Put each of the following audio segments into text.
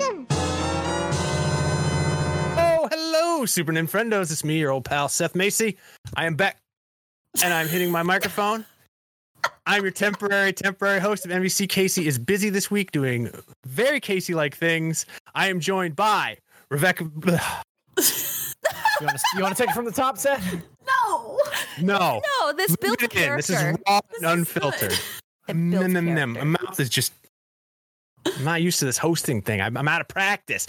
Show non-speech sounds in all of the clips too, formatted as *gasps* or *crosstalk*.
awesome! Oh, hello, Super Nintendos. It's me, your old pal Seth Macy. I am back, and I'm hitting my microphone. I'm your temporary, temporary host of NVC. Casey is busy this week doing very Casey-like things. I am joined by Rebecca. *laughs* You want to you want to take it from the top, Seth? No. No, No, this Leave it in. This is character. raw This and is good. unfiltered. *laughs* It Nom, nom, nom. character. My mouth is just. I'm not used to this hosting thing. I'm, I'm out of practice.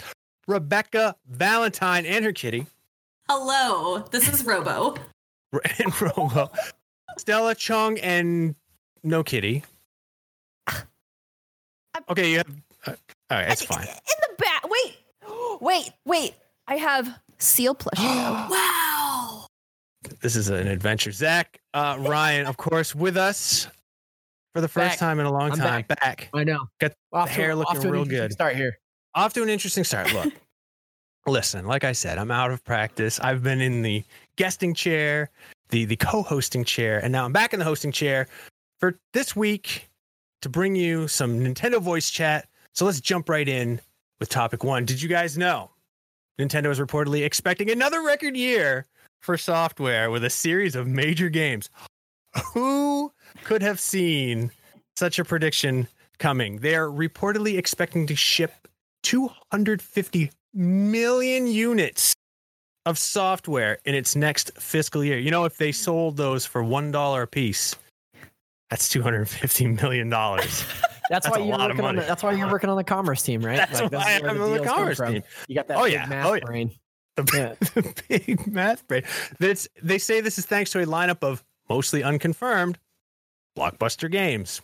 Rebecca Valentine and her kitty, Hello. This is Robo. *laughs* and Robo, Stella Chung and no kitty. Okay, you have. Uh, all right, that's fine. In the back. Wait. Wait. Wait. I have seal plushie. though. *gasps* Wow. This is an adventure. Zach, uh, Ryan, of course, with us for the first Back. time in a long I'm time. Back. I know. Got Off the hair to, looking off an real interesting good. Start here. off to an interesting start. Look, *laughs* listen, like I said, I'm out of practice. I've been in the guesting chair, the the co-hosting chair, and now I'm back in the hosting chair for this week to bring you some Nintendo voice chat. So let's jump right in with topic one. Did you guys know Nintendo is reportedly expecting another record year for software with a series of major games? Who could have seen such a prediction coming? They are reportedly expecting to ship 250 million units of software in its next fiscal year. You know, if they sold those for $1 a piece, that's $250 million. *laughs* That's, That's why you're working on the, that's why you're working on the commerce team, right? That's Like, why I'm on the commerce team. You got that Oh, big yeah. math Oh, yeah. brain. The, Yeah. *laughs* the big math brain. That's, they say this is thanks to a lineup of mostly unconfirmed blockbuster games.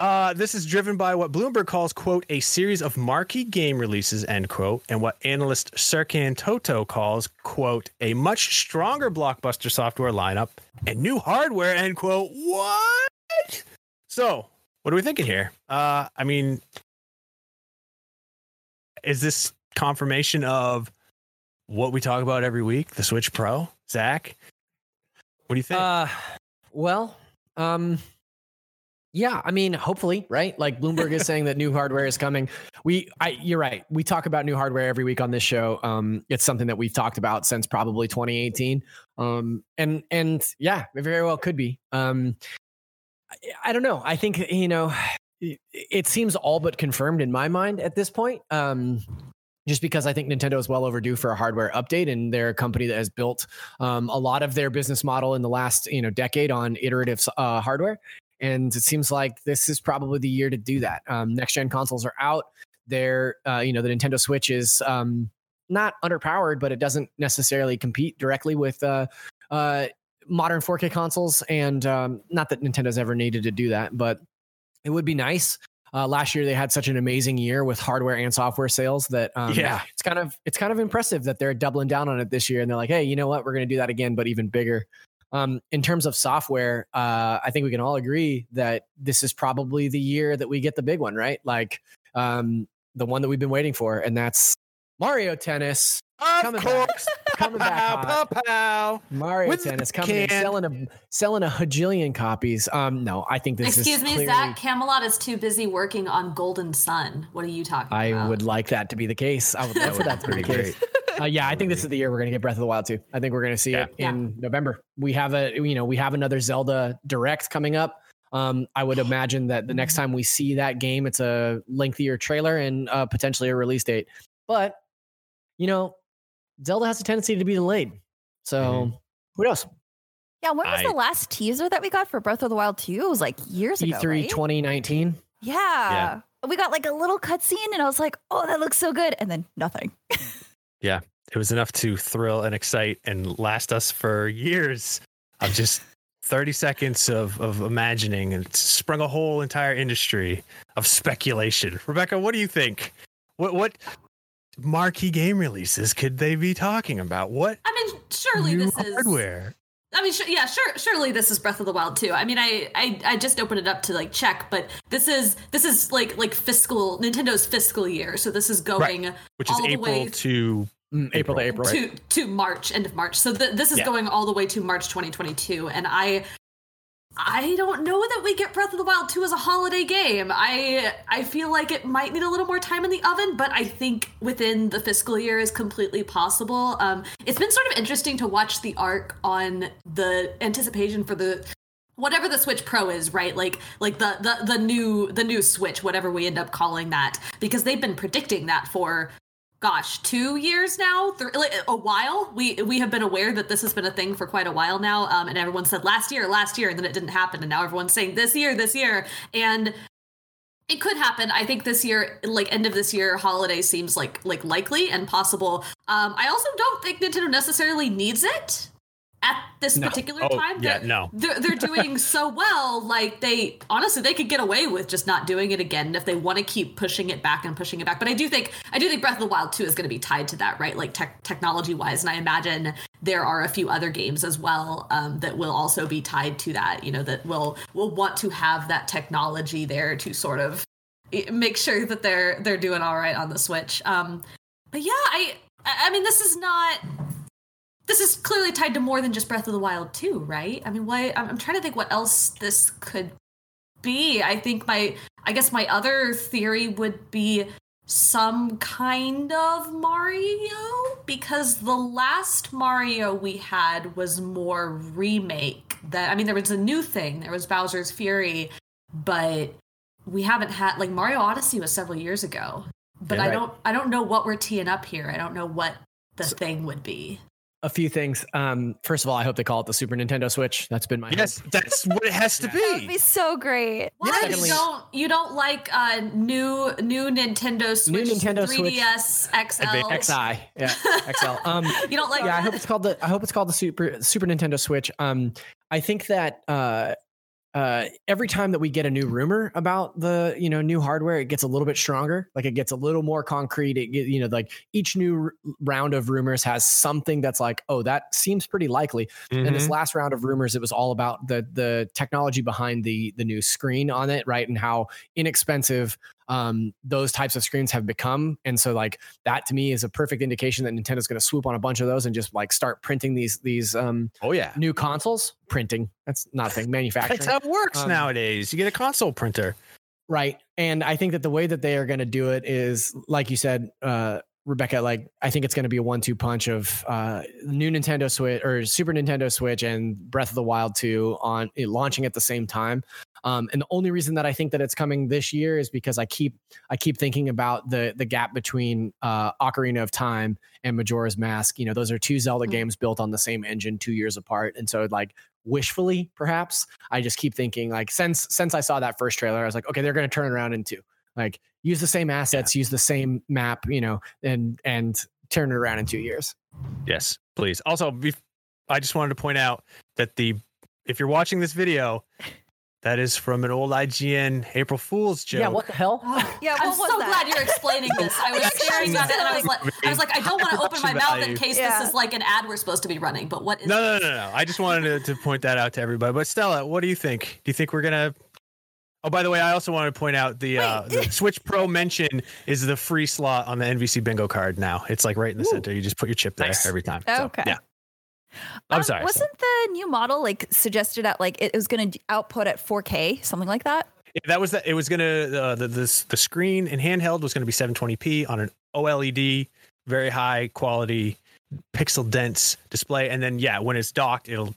Uh, this is driven by what Bloomberg calls, quote, a series of marquee game releases, end quote, and what analyst Serkan Toto calls, quote, a much stronger blockbuster software lineup and new hardware, end quote. What? So, what are we thinking here? Uh, I mean, is this confirmation of what we talk about every week, the Switch Pro? Zach, what do you think? Uh, well, um, yeah, I mean, hopefully, right? Like Bloomberg is *laughs* saying that new hardware is coming. We, I, you're right. We talk about new hardware every week on this show. Um, it's something that we've talked about since probably 2018. Um, and and yeah, it very well could be. Um, I, I don't know. I think you know, *sighs* it, it seems all but confirmed in my mind at this point. Um, just because I think Nintendo is well overdue for a hardware update, and they're a company that has built um, a lot of their business model in the last you know decade on iterative uh, hardware, and it seems like this is probably the year to do that. Um, next gen consoles are out. They're uh, you know the Nintendo Switch is um, not underpowered, but it doesn't necessarily compete directly with uh, uh, modern 4K consoles, and um, not that Nintendo's ever needed to do that, but it would be nice. Uh, last year they had such an amazing year with hardware and software sales that um, Yeah. it's kind of it's kind of impressive that they're doubling down on it this year and they're like, hey, you know what, we're going to do that again, but even bigger. Um, in terms of software, uh, I think we can all agree that this is probably the year that we get the big one, right? Like um, the one that we've been waiting for, and that's Mario Tennis. of course, *laughs* Coming back hot. pow, pow. Mario With the Tennis coming in, selling a selling a hajillion copies. Um, no, I think this is. Excuse is me, clearly, Zach. Camelot is too busy working on Golden Sun. What are you talking I about? I would like that to be the case. I would love for that to be the pretty case. Uh, yeah, I think this is the year we're going to get Breath of the Wild 2. I think we're going to see Yeah. it in November. We have a you know we have another Zelda Direct coming up. Um, I would *gasps* imagine that the next time we see that game, it's a lengthier trailer and uh, potentially a release date. But you know, Zelda has a tendency to be delayed. So Mhm. who knows? Yeah, when was I- the last teaser that we got for Breath of the Wild 2? It was like years ago. E3 right? 2019. Yeah. We got like a little cutscene and I was like, oh, that looks so good. And then nothing. *laughs* Yeah. It was enough to thrill and excite and last us for years of just 30 seconds of, of imagining and sprung a whole entire industry of speculation. Rebecca, what do you think? What what marquee game releases could they be talking about? What I mean, surely new this is hardware? I mean, sure, yeah, sure. Surely this is Breath of the Wild 2. I mean, I, I I just opened it up to like check, but this is this is like like fiscal Nintendo's fiscal year, so this is going Which is all the April way to Mm, April to April. to to March, end of March. So th- this is Yeah. going all the way to March 2022, and I I don't know that we get Breath of the Wild 2 as a holiday game. I I feel like it might need a little more time in the oven, but I think within the fiscal year is completely possible. Um, it's been sort of interesting to watch the arc on the anticipation for the whatever the Switch Pro is, right? Like like the the the new the new Switch, whatever we end up calling that, because they've been predicting that for gosh, two years now, th- like, a while. We we have been aware that this has been a thing for quite a while now, um, and everyone said last year, last year, and then it didn't happen, and now everyone's saying this year, this year, and it could happen. I think this year, like end of this year, holiday seems like like likely and possible. Um, I also don't think Nintendo necessarily needs it at this No. particular Oh, time. yeah, They're- no. they're, they're doing *laughs* so well like they honestly they could get away with just not doing it again if they want to keep pushing it back and pushing it back but i do think i do think breath of the wild 2 is going to be tied to that right like tech technology wise and i imagine there are a few other games as well um, that will also be tied to that you know that will will want to have that technology there to sort of make sure that they're they're doing all right on the switch um but yeah i I mean this is not this is clearly tied to more than just Breath of the Wild 2, right? I mean, what I'm, I'm trying to think what else this could be. I think my I guess my other theory would be some kind of Mario because the last Mario we had was more remake. That I mean there was a new thing. There was Bowser's Fury, but we haven't had like Mario Odyssey was several years ago. But Yeah, I don't I don't know what we're teeing up here. I don't know what the thing would be. A few things. Um, first of all, I hope they call it the Super Nintendo Switch. That's been my Yes, that's what it has to be. That would be. be so great. Why Secondly- you don't you don't like uh new new Nintendo Switch new Nintendo Switch. 3DS XL? XI, yeah, XL. *laughs* Um, You don't like yeah, I hope it's called the. I hope it's called the Super Super Nintendo Switch. Um, I think that uh, uh, every time that we get a new rumor about the you know new hardware, it gets a little bit stronger. Like it gets a little more concrete. It get, you know like each new round of rumors has something that's like, oh, that seems pretty likely. And this Mhm. last round of rumors, it was all about the the technology behind the the new screen on it, right, and how inexpensive um, those types of screens have become. And so, like that to me is a perfect indication that Nintendo's going to swoop on a bunch of those and just like start printing these these um, Oh yeah, new consoles. Printing that's nothing. Manufacturing. that's how it works Um, nowadays. You get a console printer. Right. And I think that the way that they are going to do it is, like you said, uh, Rebecca, like I think it's going to be a one two punch of uh, new Nintendo Switch or Super Nintendo Switch and Breath of the Wild 2 on launching at the same time. Um, and the only reason that I think that it's coming this year is because I keep I keep thinking about the the gap between uh, Ocarina of Time and Majora's Mask. You know, those are two Zelda Mm. games built on the same engine, two years apart, and so like wishfully, perhaps I just keep thinking like since since I saw that first trailer, I was like, okay, they're going to turn it around in two. Like use the same assets, use the same map, you know, and and turn it around in two years. Yes, please. Also, I just wanted to point out that the if you're watching this video, that is from an old IGN April Fool's joke. Yeah, what the hell? Yeah, I'm was so that? glad you're explaining this. I was *laughs* staring at it and I was like, I was like, I don't want to open my mouth in case Yeah. this is like an ad we're supposed to be running. But what is? No, no, no, no. I just wanted to, to point that out to everybody. But Stella, what do you think? Do you think we're gonna? Oh, by the way, I also wanted to point out the uh, the Switch Pro mention is the free slot on the NVC bingo card now. It's like right in the Ooh. center. You just put your chip there Nice. every time. So, Okay. yeah. I'm Um, sorry. Wasn't the new model like suggested at like it was going to output at 4K, something like that? Yeah, that was that. It was gonna uh, the this the screen in handheld was gonna be 720p on an OLED, very high quality, pixel dense display, and then yeah, when it's docked, it'll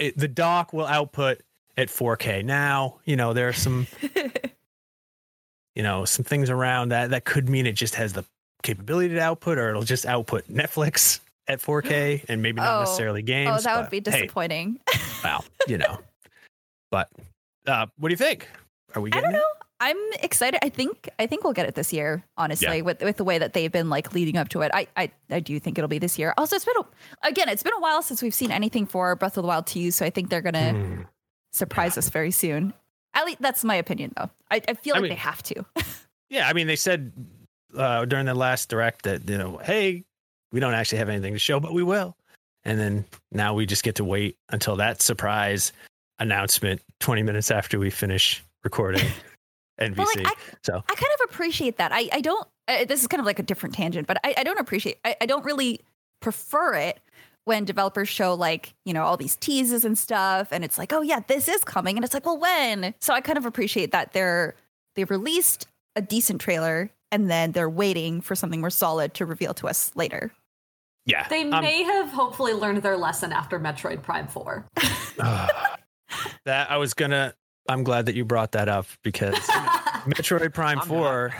it, the dock will output at 4K. Now you know there are some *laughs* you know some things around that that could mean it just has the capability to output, or it'll just output Netflix at 4K *gasps* and maybe not Oh. necessarily games. oh, that would be hey, disappointing. *laughs* well, you know, but uh, what do you think? Are we I don't it? know. I'm excited. I think I think we'll get it this year. Honestly, with with the way that they've been like leading up to it, I I, I do think it'll be this year. Also, it's been a, again, it's been a while since we've seen anything for Breath of the Wild 2, so I think they're gonna Hmm. surprise us very soon. At least that's my opinion, though. I, I feel I like mean- they have to. *laughs* Yeah, I mean, they said uh, during the last direct that you know, hey, we don't actually have anything to show, but we will. And then now we just get to wait until that surprise announcement 20 minutes after we finish recording *laughs* NVC. But like, I, so I kind of appreciate that. I, I don't, uh, this is kind of like a different tangent, but I, I don't appreciate, I, I don't really prefer it. when developers show like, you know, all these teases and stuff and it's like, "Oh yeah, this is coming." And it's like, "Well, when?" So I kind of appreciate that they're they've released a decent trailer and then they're waiting for something more solid to reveal to us later. Yeah. They um, may have hopefully learned their lesson after Metroid Prime 4. *laughs* that I was gonna. I'm glad that you brought that up because *laughs* Metroid Prime I'm Four.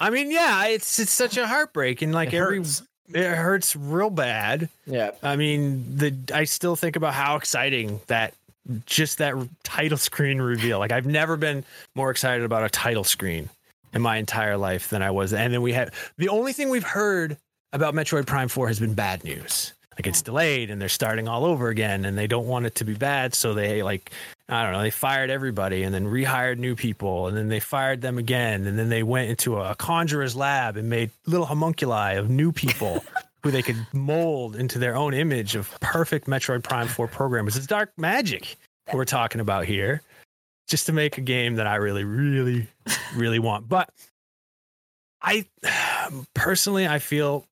I mean, yeah, it's it's such a heartbreak, and like It every hurts. it hurts real bad. Yeah. I mean, the I still think about how exciting that just that title screen reveal. Like I've never been more excited about a title screen in my entire life than I was. And then we had the only thing we've heard about Metroid Prime 4 has been bad news. Like it's delayed and they're starting all over again and they don't want it to be bad. So they like, I don't know, they fired everybody and then rehired new people and then they fired them again. And then they went into a conjurer's lab and made little homunculi of new people *laughs* who they could mold into their own image of perfect Metroid Prime 4 programmers. It's dark magic we're talking about here. Just to make a game that I really, really, really want. But I *sighs* personally, I feel,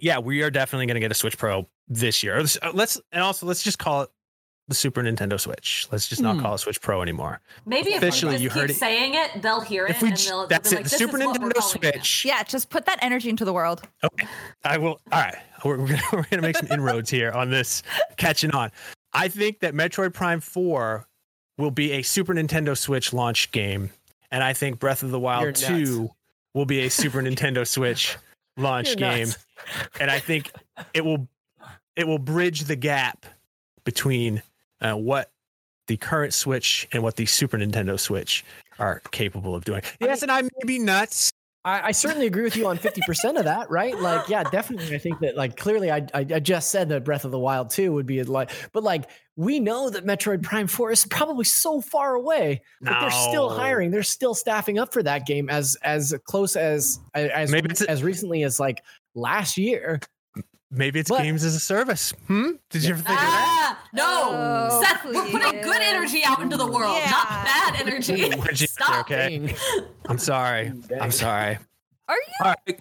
yeah, we are definitely going to get a Switch Pro this year. Uh, Let's and also let's just call it the Super Nintendo Switch. Let's just not Hmm. call it Switch Pro anymore. Maybe if Officially, we just you keep heard it- saying it, they'll hear it If we, and they'll, that's they'll it, be the Super this is what we're Nintendo calling it. Switch. Yeah, just put that energy into the world. Okay, I will. All right, we're, we're gonna *laughs* we're gonna make some inroads here on this catching on. I think that Metroid Prime Four will be a Super Nintendo Switch launch game, and I think Breath of the Wild You're nuts. Two will be a Super *laughs* Nintendo Switch launch You're game, nuts. and I think it will it will bridge the gap between uh, what the current Switch and what the Super Nintendo Switch are capable of doing. Yes, and I may be nuts. I, I certainly agree with you on 50% of that, right? Like, yeah, definitely. I think that, like, clearly, I, I, I just said that Breath of the Wild 2 would be like, but like, we know that Metroid Prime 4 is probably so far away, but they're still hiring, they're still staffing up for that game as as close as as Maybe it's a- as recently as like last year. Maybe it's But- games as a service. Hmm? Did you ever think of that? Ah, no, Oh, Seth, we're putting good energy out into the world, Yeah. not bad energy. Energy, *laughs* Stop. okay. I'm sorry. *laughs* I'm sorry. Are you? All right.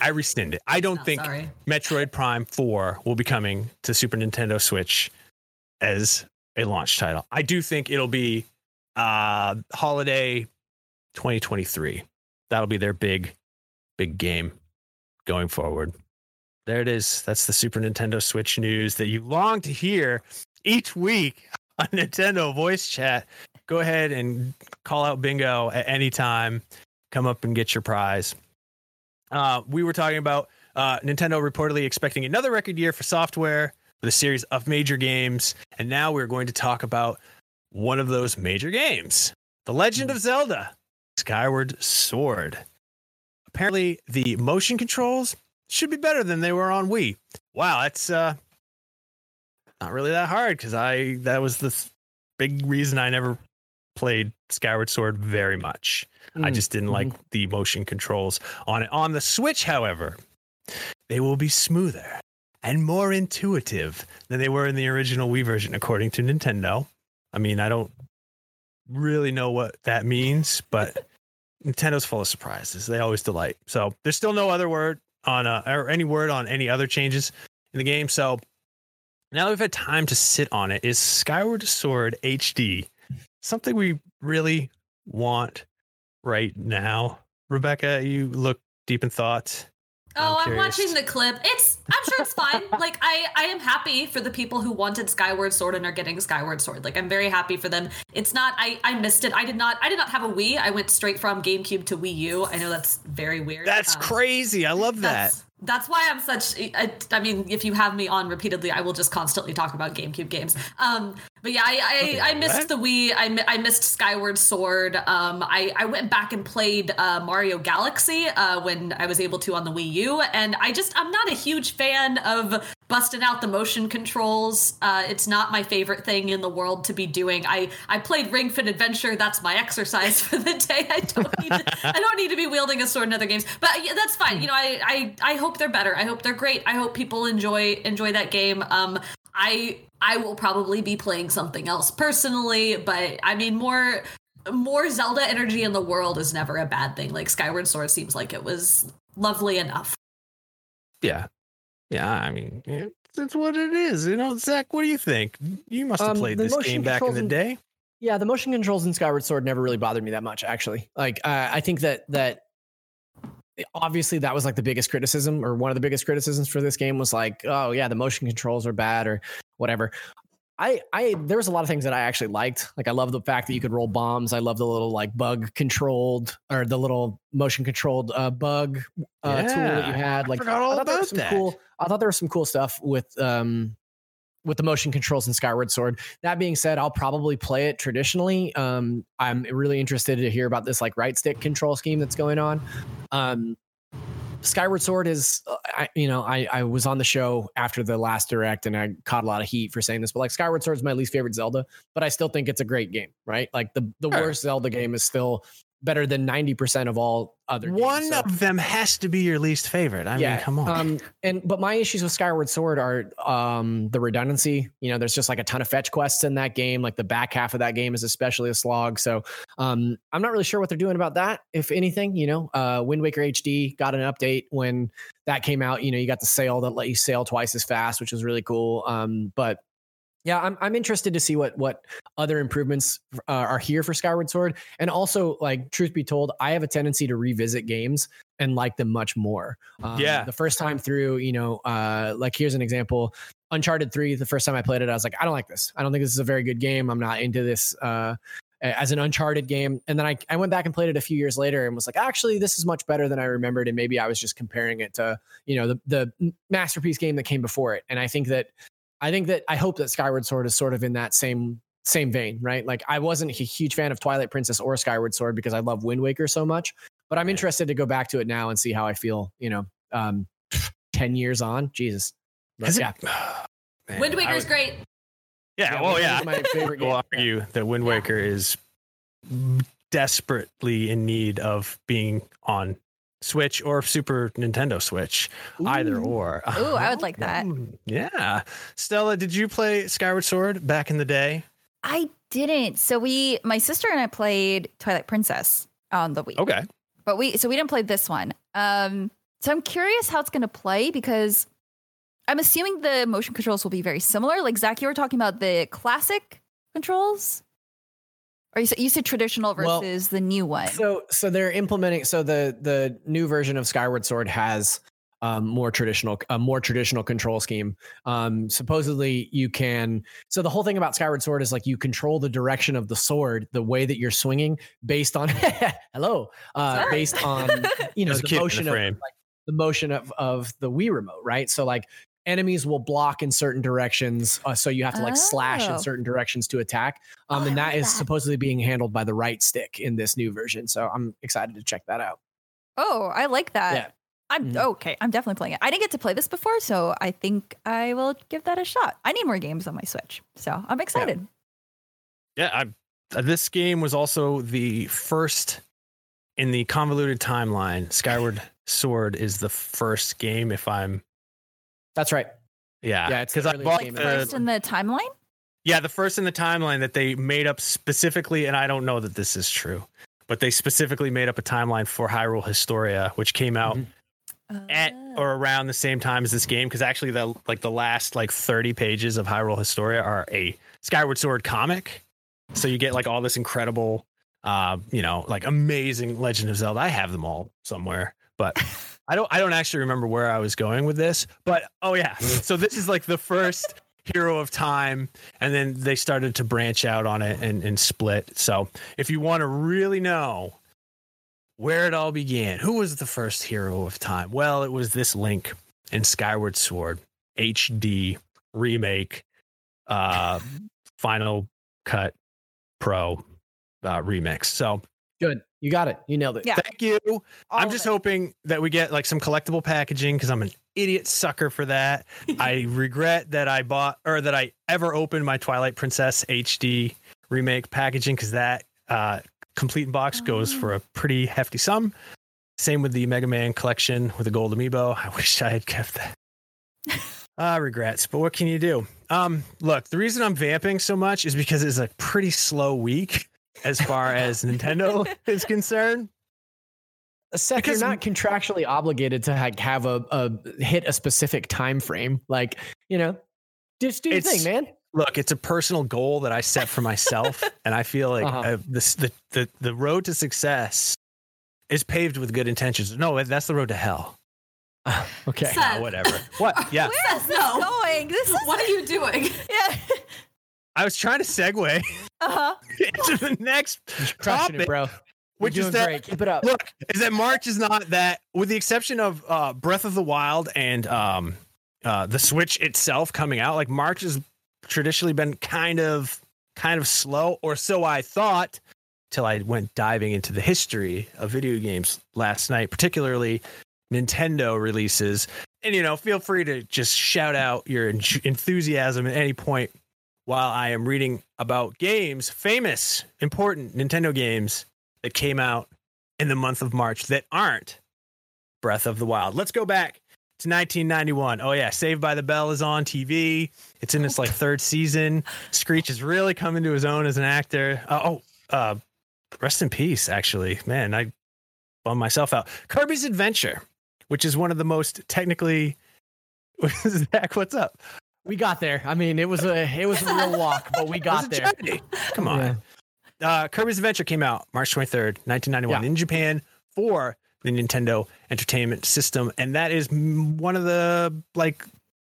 I rescind it. I don't Oh, think sorry. Metroid Prime 4 will be coming to Super Nintendo Switch as a launch title. I do think it'll be uh holiday 2023. That'll be their big big game going forward. There it is. That's the Super Nintendo Switch news that you long to hear each week *laughs* on Nintendo Voice Chat. Go ahead and call out bingo at any time. Come up and get your prize. Uh, we were talking about uh, Nintendo reportedly expecting another record year for software with a series of major games. And now we're going to talk about one of those major games The Legend of Zelda Skyward Sword. Apparently, the motion controls should be better than they were on Wii. Wow, that's uh, not really that hard because I that was the big reason I never played Skyward Sword very much. I Mm. just didn't like the motion controls on it. On the Switch, however, they will be smoother and more intuitive than they were in the original Wii version, according to Nintendo. I mean, I don't really know what that means, but *laughs* Nintendo's full of surprises. They always delight. So there's still no other word on uh, or any word on any other changes in the game. So now that we've had time to sit on it, is Skyward Sword HD something we really want right now? Rebecca, you look deep in thought. Oh, I'm, curious. watching the clip. It's I'm sure it's fine. *laughs* like I I am happy for the people who wanted Skyward Sword and are getting Skyward Sword. Like I'm very happy for them. It's not I I missed it. I did not I did not have a Wii. I went straight from GameCube to Wii U. I know that's very weird. That's Um, crazy. I love that. That's, why I'm such. I, I mean, if you have me on repeatedly, I will just constantly talk about GameCube games. Um, but yeah, I I, Okay, I missed what? the Wii. I, I missed Skyward Sword. Um, I I went back and played uh, Mario Galaxy uh, when I was able to on the Wii U, and I just I'm not a huge fan of busting out the motion controls. Uh, it's not my favorite thing in the world to be doing. I I played Ring Fit Adventure. That's my exercise *laughs* for the day. I don't need to, I don't need to be wielding a sword in other games. But yeah, that's fine. You know, I I I hope they're better. I hope they're great. I hope people enjoy enjoy that game. Um, I I will probably be playing something else personally, but I mean more more Zelda energy in the world is never a bad thing. Like Skyward Sword seems like it was lovely enough. Yeah. Yeah. I mean, that's what it is. You know, Zach, what do you think? You must have Um, played the this game back in the day. Yeah, the motion controls in Skyward Sword never really bothered me that much, actually. Like, uh, I think that that obviously that was like the biggest criticism, or one of the biggest criticisms for this game was like, oh yeah, the motion controls are bad, or whatever. I, I, there was a lot of things that I actually liked. Like, I love the fact that you could roll bombs. I love the little like bug controlled or the little motion controlled uh, bug uh, tool that you Yeah, had. I Like, forgot all was about some that. cool. I thought there was some cool stuff with um with the motion controls in Skyward Sword. That being said, I'll probably play it traditionally. Um, I'm really interested to hear about this like right stick control scheme that's going on. Um, Skyward Sword is, uh, I, you know, I, I was on the show after the last direct and I caught a lot of heat for saying this, but like Skyward Sword is my least favorite Zelda, but I still think it's a great game, right? Like the, the Sure. worst Zelda game is still better than 90% of all other games. One So- of them has to be your least favorite. I mean, come on. um, and but my issues with Skyward Sword are um the redundancy. You know, there's just like a ton of fetch quests in that game. Like the back half of that game is especially a slog. So um, I'm not really sure what they're doing about that. If anything, you know, uh, Wind Waker HD got an update when that came out. You know, you got the sail that let you sail twice as fast, which was really cool. Um, but yeah, I'm I'm interested to see what what other improvements uh, are here for Skyward Sword, and also like truth be told, I have a tendency to revisit games and like them much more. Um, Yeah. the first time through, you know, uh, like here's an example: Uncharted Three. The first time I played it, I was like, I don't like this. I don't think this is a very good game. I'm not into this. Uh, as an Uncharted game, and then I, I went back and played it a few years later and was like, actually, this is much better than I remembered, and maybe I was just comparing it to you know the the masterpiece game that came before it, and I think that I think that I hope that Skyward Sword is sort of in that same same vein, right? Like I wasn't a huge fan of Twilight Princess or Skyward Sword because I love Wind Waker so much, but I'm interested to go back to it now and see how I feel. You know, um, ten years on, Jesus. But Has yeah, *sighs* Man, Wind Waker is great. Yeah, Yeah, well, yeah. Waker's my *laughs* favorite We'll argue that Wind Waker is desperately in need of being on Switch or Super Nintendo Switch, either or. Ooh, I would like *laughs* that. Yeah. Stella, did you play Skyward Sword back in the day? I didn't. So we, my sister and I played Twilight Princess on the Wii, Okay. but we, so we didn't play this one. Um, so I'm curious how it's going to play because I'm assuming the motion controls will be very similar. Like Zach, you were talking about the classic controls, or you said, you said traditional Well, versus the new one. So so they're implementing so the the new version of Skyward Sword has um, more traditional a more traditional control scheme. Um, supposedly you can so the whole thing about Skyward Sword is like you control the direction of the sword the way that you're swinging based on *laughs* hello uh, based on you *laughs* know There's a the kid in the motion of like, the motion of of the Wii remote right so like enemies will block in certain directions uh, so you have to like slash in Oh. certain directions to attack um, Oh, and that is that love is that. supposedly being handled by the right stick in this new version. So I'm excited to check that out. oh, I like that. Yeah. I'm Mhm. okay. I'm definitely playing it. I didn't get to play this before, so I think I will give that a shot. I need more games on my Switch, so I'm excited. Yeah, I, uh, this game was also the first in the convoluted timeline. Skyward Sword is the first game, if I'm That's right. yeah, Yeah, it's the because I bought game the. First in the timeline. yeah the first in the timeline that they made up specifically, and I don't know that this is true, but they specifically made up a timeline for Hyrule Historia, which came out Mhm. at Oh. or around the same time as this game because actually the like the last like 30 pages of Hyrule Historia are a Skyward Sword comic. So you get like all this incredible uh, you know, like amazing Legend of Zelda. I have them all somewhere, but *laughs* I don't I don't actually remember where I was going with this. But oh yeah. *laughs* So this is like the first Hero of Time, and then they started to branch out on it and, and split. So if you want to really know where it all began. Who was the first hero of time? Well, it was this Link in Skyward Sword HD remake, uh, *laughs* Final Cut Pro uh, remix. So Good. You got it. You nailed it. Yeah. thank you. All I'm just it. hoping that we get like some collectible packaging because I'm an idiot sucker for that. *laughs* I regret that I bought or that I ever opened my Twilight Princess HD remake packaging because that uh, complete box goes for a pretty hefty sum. Same with the Mega Man collection with the gold amiibo. I wish I had kept that. *laughs* Ah, regrets, but what can you do? Um, look, the reason I'm vamping so much is because it's a pretty slow week as far as Nintendo *laughs* is concerned. Seth, Because- you're not contractually obligated to like have a, a hit a specific time frame. Like, you know, just do your thing, man. Look, it's a personal goal that I set for myself, *laughs* and I feel like Uh-huh. uh, this, the the the road to success is paved with good intentions. No, that's the road to hell. *sighs* Okay. Seth, whatever. What? *laughs* Yeah, Where is this No. going? This is what are you doing? yeah. I was trying to segue *laughs* Uh-huh. into the next topic, it, bro. which You're is doing that great. Keep it up. look is that March is not that, with the exception of uh, Breath of the Wild and um, uh, the Switch itself coming out. Like March has traditionally been kind of kind of slow, or so I thought, till I went diving into the history of video games last night, particularly Nintendo releases. And you know, feel free to just shout out your en- enthusiasm at any point while I am reading about games, famous, important Nintendo games that came out in the month of March that aren't Breath of the Wild. Let's go back to 1991. Oh yeah, Saved by the Bell is on TV. It's in its like third season. Screech is really coming to his own as an actor. Uh, oh, uh, rest in peace. Actually, man, I bummed myself out. Kirby's Adventure, which is one of the most technically. *laughs* Zach, what's up? We got there. I mean, it was a it was a real *laughs* walk, but we got there. journey. Come on. Yeah. Uh, Kirby's Adventure came out March 23rd, 1991 Yeah. in Japan for the Nintendo Entertainment System. And that is one of the like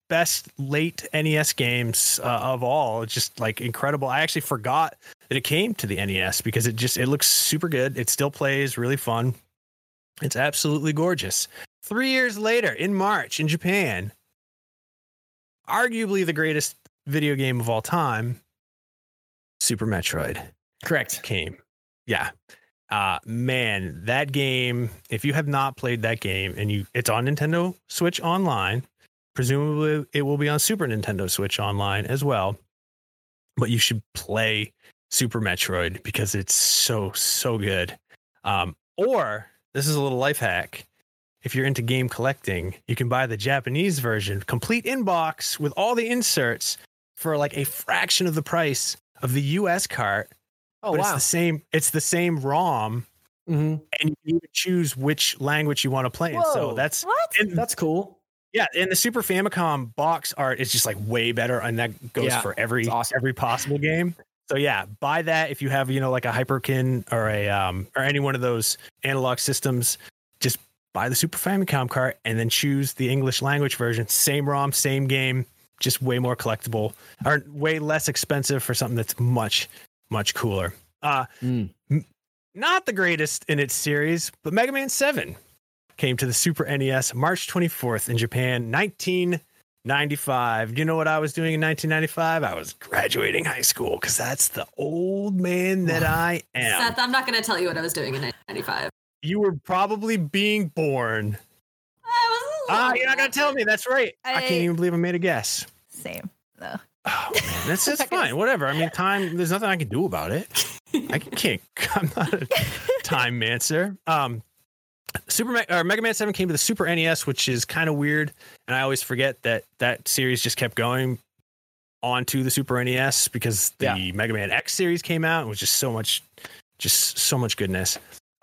best late NES games uh, of all. It's just like incredible. I actually forgot that it came to the NES because it just, it looks super good. It still plays really fun. It's absolutely gorgeous. Three years later in March in Japan, arguably the greatest video game of all time, Super Metroid Correct. came. Yeah. Uh man, that game, if you have not played that game and you it's on Nintendo Switch online, presumably it will be on Super Nintendo Switch online as well. But you should play Super Metroid because it's so so good. Um or this is a little life hack. If you're into game collecting, you can buy the Japanese version, complete inbox with all the inserts for like a fraction of the price of the US cart Oh but wow. it's the same it's the same ROM Mhm. and you can even choose which language you want to play in. So that's What? and, That's cool. yeah, and the Super Famicom box art is just like way better and that goes Yeah, for every awesome. every possible game. So yeah, buy that if you have, you know, like a Hyperkin or a um or any one of those analog systems, just buy the Super Famicom cart and then choose the English language version. Same ROM, same game, just way more collectible or way less expensive for something that's much much cooler. Uh Mm. not the greatest in its series, but Mega Man 7 came to the Super NES March 24th in Japan, 1995. You know what I was doing in 1995? I was graduating high school because that's the old man that I am. Seth, I'm not going to tell you what I was doing in 1995. You were probably being born. I was. a Ah, you're not going to tell me. That's right. I, I- can't even believe I made a guess. Same. No. Oh, man. That's just *laughs* fine. Whatever. I mean, time, there's nothing I can do about it. I *laughs* can't. I'm not a time mancer. Um, Super Me- or Mega Man Seven came to the Super NES, which is kind of weird, and I always forget that that series just kept going onto the Super NES because the Yeah. Mega Man X series came out and was just so much, just so much goodness.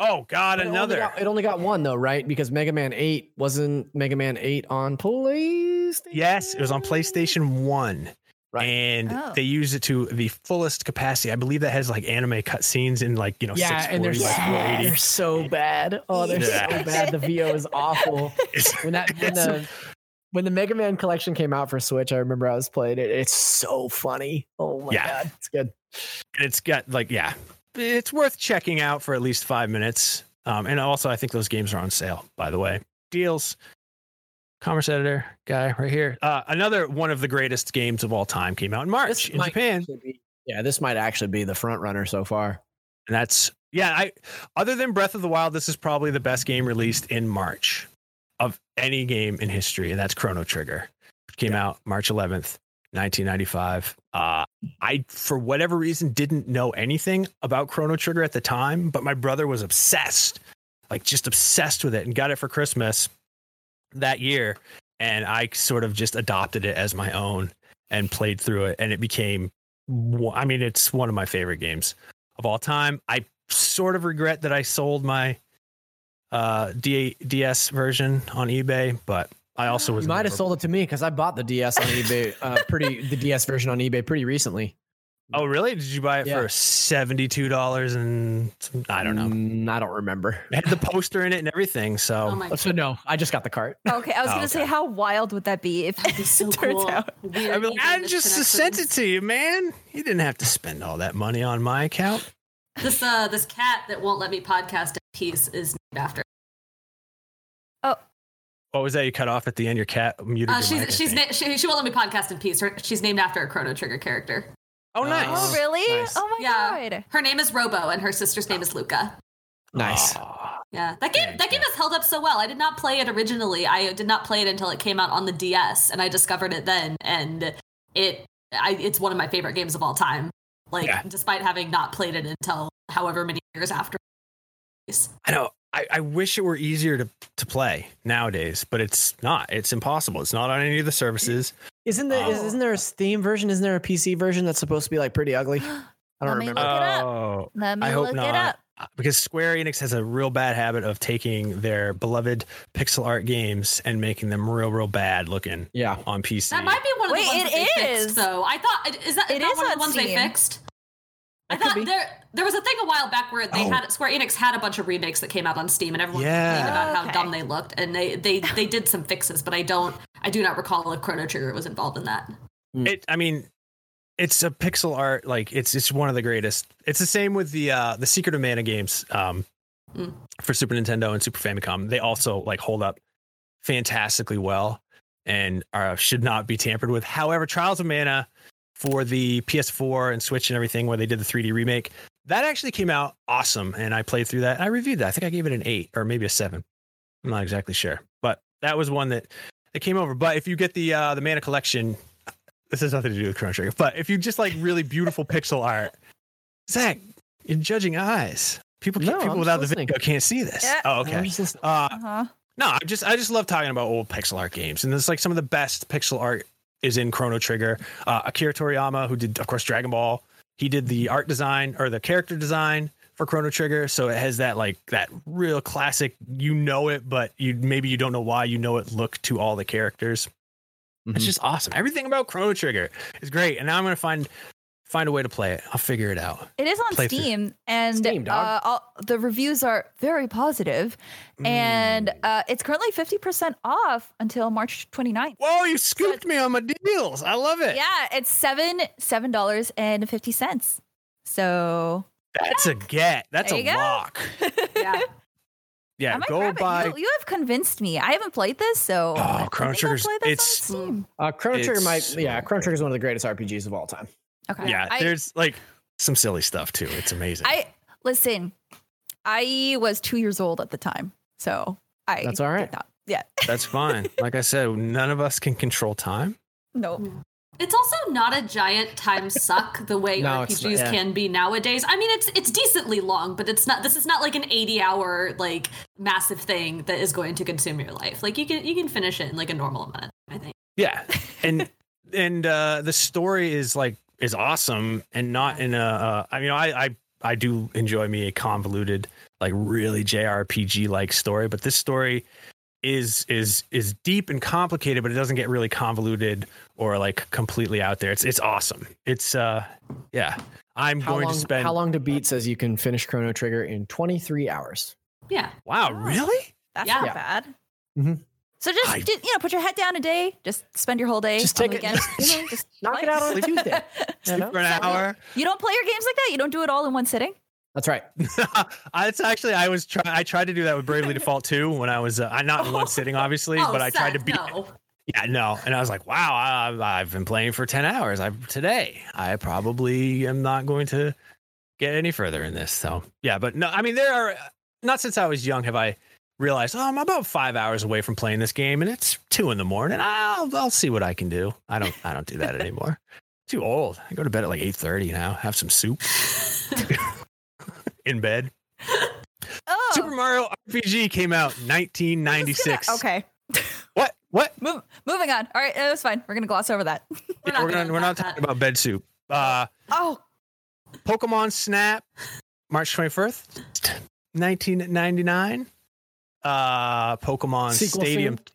Oh God, It only another. got- it only got one though, right? Because Mega Man Eight wasn't Mega Man Eight on PlayStation. Yes, it was on PlayStation One. Right. And Oh. they use it to the fullest capacity. I believe that has like anime cutscenes in like you know Yeah, and they're 640 by so, 480. they're so bad. Oh, they're Yeah. so bad. The VO is awful. *laughs* It's- When that when the when the Mega Man collection came out for Switch, I remember I was playing it. It's so funny. Oh my Yeah. god, it's good. and it's got like yeah it's worth checking out for at least five minutes. Um, and also i think those games are on sale by the way. Deals. Commerce editor guy right here. Uh, another one of the greatest games of all time came out in march in japan. be- yeah, this might actually be the front runner so far. and that's yeah i other than breath of the wild this is probably the best game released in march of any game in history and that's chrono trigger. Which came out march 11th 1995 uh i for whatever reason didn't know anything about chrono trigger at the time but my brother was obsessed like just obsessed with it and got it for christmas that year and i sort of just adopted it as my own and played through it and it became i mean it's one of my favorite games of all time. I sort of regret that I sold my uh, DS version on eBay, but I also was You might have sold it to me because I bought the DS on *laughs* eBay, uh, pretty the DS version on eBay pretty recently. Oh, really? Did you buy it Yeah. for seventy-two dollars and some- I don't know? Mm, I don't remember. It had the poster in it and everything. So Oh So no, I just got the cart. Okay, I was Oh, gonna say, how wild would that be if That'd be so it *laughs* turns cool. out? Weird I mean, like, I just misconnections. sent it to you, man. You didn't have to spend all that money on my account. This uh this cat that won't let me podcast in peace is named after. What was that? You cut off at the end. Your cat muted. Uh, your she's mic, she's na- she, she won't let me podcast in peace. Her, she's named after a Chrono Trigger character. oh, nice. Oh, really? Nice. Oh my Yeah. god. Her name is Robo, and her sister's name is Lucca. Nice. Aw. Yeah, that game Very that game has held up so well. I did not play it originally. I did not play it until it came out on the DS, and I discovered it then. And it, I, it's one of my favorite games of all time. Like, Yeah. despite having not played it until however many years after. I know. I, I wish it were easier to, to play nowadays, but it's not. It's impossible. It's not on any of the services. Isn't there is, Oh. isn't there a Steam version? Isn't there a PC version that's supposed to be like pretty ugly? *gasps* I don't Let me remember. Look it up. Oh, Let me I hope look not. it up. Uh, because Square Enix has a real bad habit of taking their beloved pixel art games and making them real, real bad looking yeah. on PC. That might be one of Wait, the ones it they is. fixed, though. I thought is that It not one of the ones they fixed? I That could thought be. there there was a thing a while back where they Oh. had Square Enix had a bunch of remakes that came out on Steam, and everyone Yeah. complained about how dumb they looked, and they they they did some fixes, but I don't I do not recall if Chrono Trigger was involved in that. it i mean it's a pixel art like it's it's one of the greatest it's the same with the uh the secret of mana games um Mm. for super nintendo and super famicom they also like hold up fantastically well and uh, should not be tampered with however trials of mana for the ps4 and switch and everything where they did the 3d remake that actually came out awesome and i played through that and i reviewed that i think i gave it an 8 or maybe a 7 i'm not exactly sure but that was one that that came over but if you get the uh the mana collection this has nothing to do with Chrono Trigger, but if you just like really beautiful pixel art, Zach, you're judging eyes. People, No, can't, people I'm without the just video can't see this. Yeah. Oh, okay. Uh, Uh-huh. no, I just I just love talking about old pixel art games, and it's like some of the best pixel art is in Chrono Trigger. Uh, Akira Toriyama, who did of course Dragon Ball, he did the art design or the character design for Chrono Trigger, so it has that like that real classic. You know it, but you maybe you don't know why you know it. Look to all the characters. It's Mhm. just awesome. Everything about Chrono Trigger is great, and now I'm gonna find find a way to play it. I'll figure it out. It is on Playthrough. Steam, and Steam, uh, all, the reviews are very positive, and Mm. uh, it's currently 50% off until March 29th. Whoa, you scooped me on my deals. I love it. Yeah, it's seven seven dollars and fifty cents. So That's a get. That's a you go. lock. *laughs* Yeah. Yeah, go buy. You, you have convinced me. I haven't played this, so Oh, I Chrono think I'll Trigger's- it's- on Steam. Uh, Chrono Trigger It's- might, yeah, Chrono Trigger is one of the greatest RPGs of all time. Okay. yeah, I, there's like some silly stuff too. It's amazing. I listen. I was two years old at the time, so I. That's all right. did not- yeah. *laughs* That's fine. Like I said, none of us can control time. No. It's also not a giant time suck the way *laughs* No, RPGs not- yeah. can be nowadays. I mean, it's it's decently long, but it's not. This is not like an eighty-hour like massive thing that is going to consume your life. Like you can you can finish it in like a normal amount. I think. Yeah, and and uh, the story is like is awesome, and not in a. Uh, I mean, I I I do enjoy me a convoluted, like really JRPG like story, but this story is is is deep and complicated, but it doesn't get really convoluted or like completely out there. It's it's awesome. It's uh yeah. I'm How going long, to spend. how long to beat says you can finish Chrono Trigger in 23 hours. Yeah. Wow, Oh. really? That's Yeah. not Yeah. bad. Mhm. So just, I- just, you know, put your head down a day. Just spend your whole day. Just take it- weekend, *laughs* *laughs* just Knock play. it out on a *laughs* Tuesday. You Sleep know? for an hour. You don't play your games like that. You don't do it all in one sitting. That's right. I- it's actually I was try I tried to do that with Bravely Default 2 when I was uh, I not in one sitting obviously, Oh, but I tried to Seth, beat No. Yeah, no. And I was like, wow, I, I've been playing for 10 hours. I today. I probably am not going to get any further in this. So, yeah, but no, I mean, there are not since I was young have I realized, oh, I'm about five hours away from playing this game and it's two in the morning. I'll, I'll see what I can do. I don't, I don't do that anymore. *laughs* Too old. I go to bed at like 8.30 now, have some soup *laughs* in bed. Oh, Super Mario RPG came out 1996. Okay. What? What? Move, moving on. All right, it was fine. We're gonna gloss over that. *laughs* We're, not we're, gonna gonna, we're not talking that. about bed soup. Uh, Oh, Pokemon Snap, March 21st, 1999. Uh Pokemon Sequel Stadium. soon?